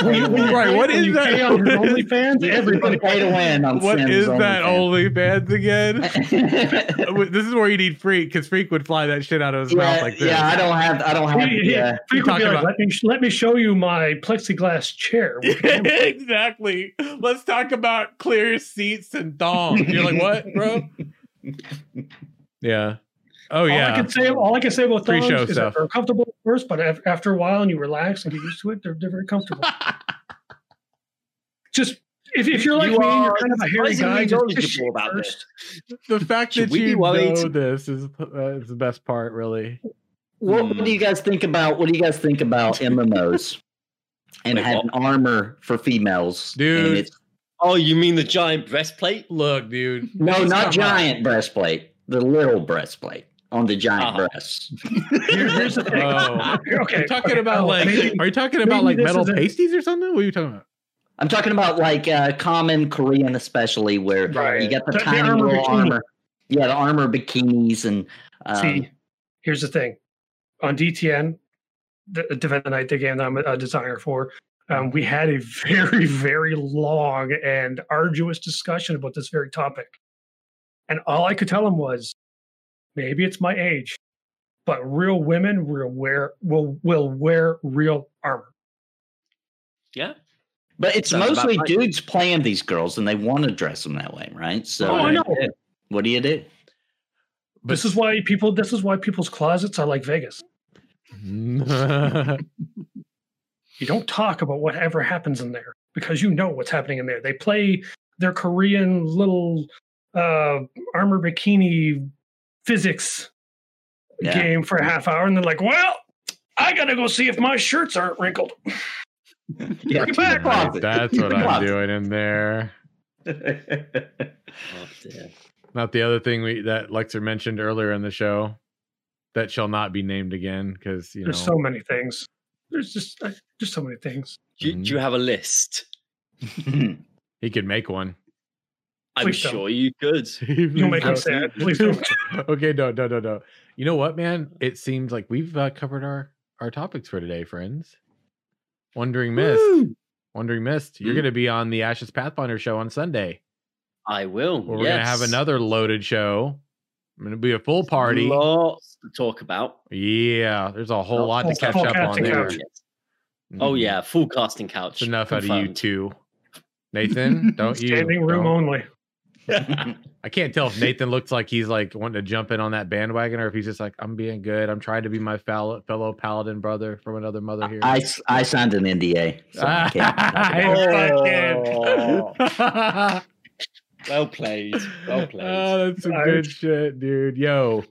Right, what When is you that? pay on OnlyFans, everybody pay to win on What Sim's is that OnlyFans. OnlyFans again? Uh, this is where you need Freak because Freak would fly that shit out of his mouth like this. yeah, I don't have, I don't have. He- he- Yeah, Freak would be like, about- let me let me show you my plexiglass chair. exactly. Let's talk about clear seats and thongs. You're like, what, bro? Yeah. Oh All I yeah. can say, all I can say about Pre-show thongs is stuff. that they're comfortable at first, but after a while and you relax and get used to it, they're, they're very comfortable. Just if, if you're like You me and you're kind of a hairy guy, just, knowledgeable just about first. the fact that we be you worried? know this is uh, is the best part, really. What, what Hmm. do you guys think about? What do you guys think about MMOs and Wait, having armor for females? Dude. And it's, oh, you mean the giant breastplate? Look, dude. no, Come not on. giant breastplate. The little breastplate on the giant Uh-huh. breasts. Here- here's the thing. Oh. okay, Are you talking okay, about oh, like? maybe- Are you talking about like metal is a- pasties or something? What are you talking about? I'm talking about like uh, common Korean, especially where Right. you got the, The- the tiny armor little bikini. armor. Yeah, the armor bikinis and um, See, here's the thing. On DTN, the the Defend the Night, the game that I'm a designer for, um, we had a very, very long and arduous discussion about this very topic. And all I could tell him was, maybe it's my age, but real women will wear will will wear real armor. Yeah. but it's Sounds mostly right. dudes playing these girls, and they want to dress them that way, right? So, Oh, I know. what do you do? this is why people. This is why people's closets are like Vegas. You don't talk about whatever happens in there because you know what's happening in there. They play their Korean little uh, armor bikini physics Yeah. game for a half hour, and they're like, "Well, I gotta go see if my shirts aren't wrinkled." Yeah, Bring it back. closet. That's what I'm doing in there. Oh. Not the other thing we that Lexer mentioned earlier in the show that shall not be named again because you know There's so many things. There's just uh, just so many things. Do, you- do you have a list? he could make one. I'm Please don't. sure you could. You'll make me sad. Please don't. okay, no, no, no, no. You know what, man? It seems like we've uh, covered our our topics for today, friends. Wandering Mist, Woo! Wandering Mist. You're Hmm? going to be on the Ashes Pathfinder show on Sunday. I will. Where we're going to have another loaded show. I'm going to be a full party. Lots to talk about. Yeah, there's a whole Full- lot to catch up on there. couch. Oh yeah, mm. full casting couch. It's enough out of you two. Nathan, don't you? Standing room don't- only. I can't tell if Nathan looks like he's like wanting to jump in on that bandwagon or if he's just like, I'm being good. I'm trying to be my fellow, fellow paladin brother from another mother here. I, I signed an NDA. So I can't talk about it. I fucking- oh. Well played. Well played. Oh, that's some good shit, dude. Yo,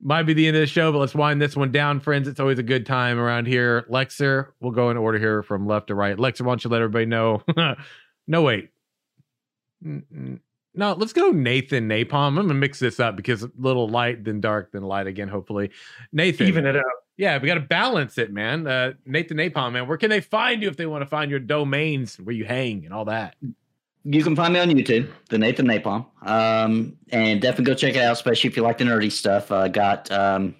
might be the end of the show, but let's wind this one down, friends. It's always a good time around here. Lexer, we'll go in order here from left to right. Lexer, why don't you let everybody know? no, wait. Mm, mm. No, let's go Nathan Napalm. I'm gonna mix this up because a little light, then dark, then light again. Hopefully, Nathan. Even it out. yeah, we got to balance it, man. Uh, Nathan Napalm, man. Where can they find you if they want to find your domains, where you hang, and all that? You can find me on YouTube, the Nathan Napalm, um, and definitely go check it out, especially if you like the nerdy stuff. I got um,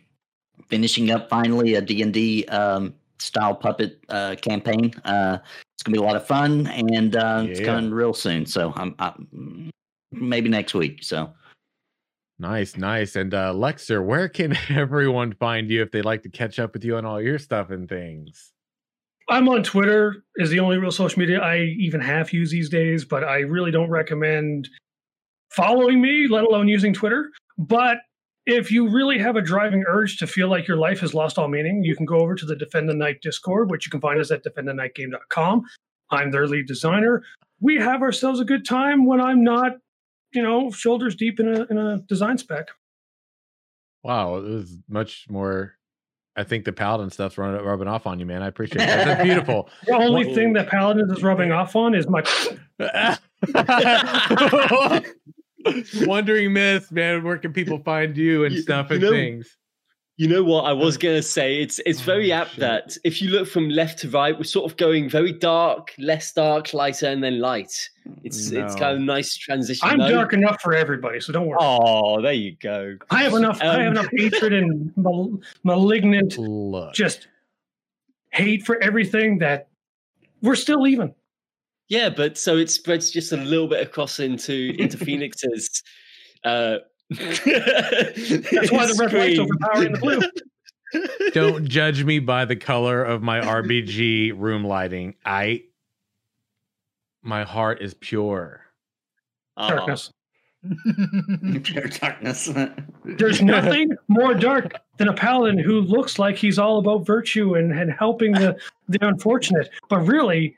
finishing up finally a D and D um, style puppet uh, campaign. Uh, it's gonna be a lot of fun, and uh, it's coming real soon. So I'm, I'm maybe next week. So Nice, nice. And uh Lexer, where can everyone find you if they'd like to catch up with you on all your stuff and things? I'm on Twitter is the only real social media I even half use these days, but I really don't recommend following me, let alone using Twitter. But if you really have a driving urge to feel like your life has lost all meaning, you can go over to the Defend the Night Discord, which you can find us at defendthenightgame.com. I'm their lead designer. We have ourselves a good time when I'm not, you know, shoulders deep in a in a design spec. Wow, it was much more. I think the paladin stuff's running, rubbing off on you, man. I appreciate that. That's beautiful. The only Whoa. thing that Paladin is rubbing off on is my Wandering Mist, man, where can people find you and You- stuff you and know- things? You know what I was gonna say? It's it's very Oh, apt shit. that if you look from left to right, we're sort of going very dark, less dark, lighter, and then light. It's it's kind of No. nice transition. I'm though. dark enough for everybody, so don't worry. Oh, there you go. I have enough. I have Um, enough hatred and mal- malignant, Look, just hate for everything that we're still even. Yeah, but so it spreads just a little bit across into into Phoenix's. Uh, That's why the red light's overpowering the blue. don't judge me by the color of my RBG room lighting. I, my heart is pure. Darkness. pure darkness. There's nothing more dark than a paladin who looks like he's all about virtue and, and helping the the unfortunate, but really,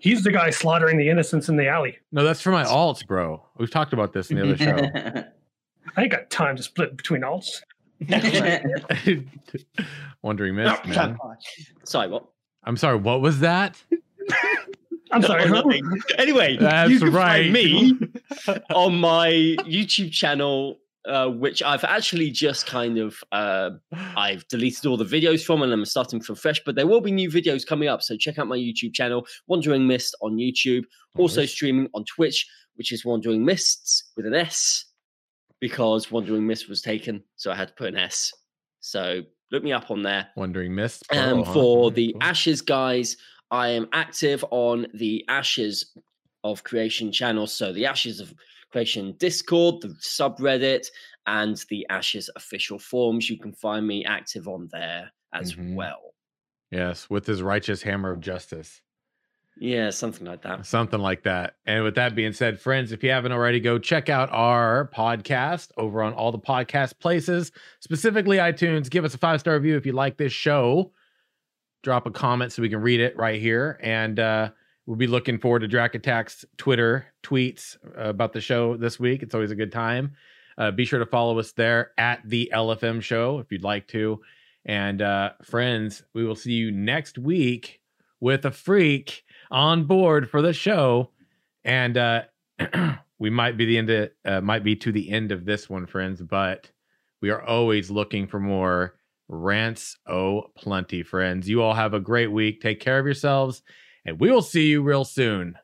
he's the guy slaughtering the innocents in the alley. No, that's for my alts, bro. We've talked about this in the other show. I ain't got time to split between alts. Wandering Mist, man. Sorry, what? I'm sorry, what was that? I'm sorry. No, huh? nothing. Anyway, That's you can right. find me on my YouTube channel, uh, which I've actually just kind of uh, I've deleted all the videos from, and I'm starting from fresh. But there will be new videos coming up, so check out my YouTube channel, Wandering Mist on YouTube. Also Nice. streaming on Twitch, which is Wandering Mists with an S, because Wandering Mist was taken, so I had to put an S. So look me up on there. Wandering Mist. Um, Pro, huh? for the cool. Ashes guys, I am active on the Ashes of Creation channel. So the Ashes of Creation Discord, the subreddit, and the Ashes official forums. You can find me active on there as Mhm. well. Yes, with his righteous hammer of justice. Yeah, something like that. Something like that. And with that being said, friends, if you haven't already, go check out our podcast over on all the podcast places, specifically iTunes. Give us a five star review if you like this show. Drop a comment so we can read it right here. And uh, we'll be looking forward to Drac Attack's Twitter tweets uh, about the show this week. It's always a good time. Uh, be sure to follow us there at the LFM show if you'd like to. And uh, friends, we will see you next week with a freak on board for the show. And uh, we might be the end of, uh, might be to the end of this one, friends, but we are always looking for more rants. Oh, plenty, friends. You all have a great week. Take care of yourselves, and we will see you real soon.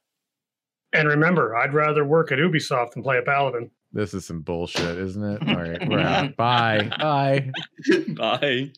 And remember, I'd rather work at Ubisoft than play a paladin. This is some bullshit, isn't it? All right, we're out. Bye. Bye. Bye.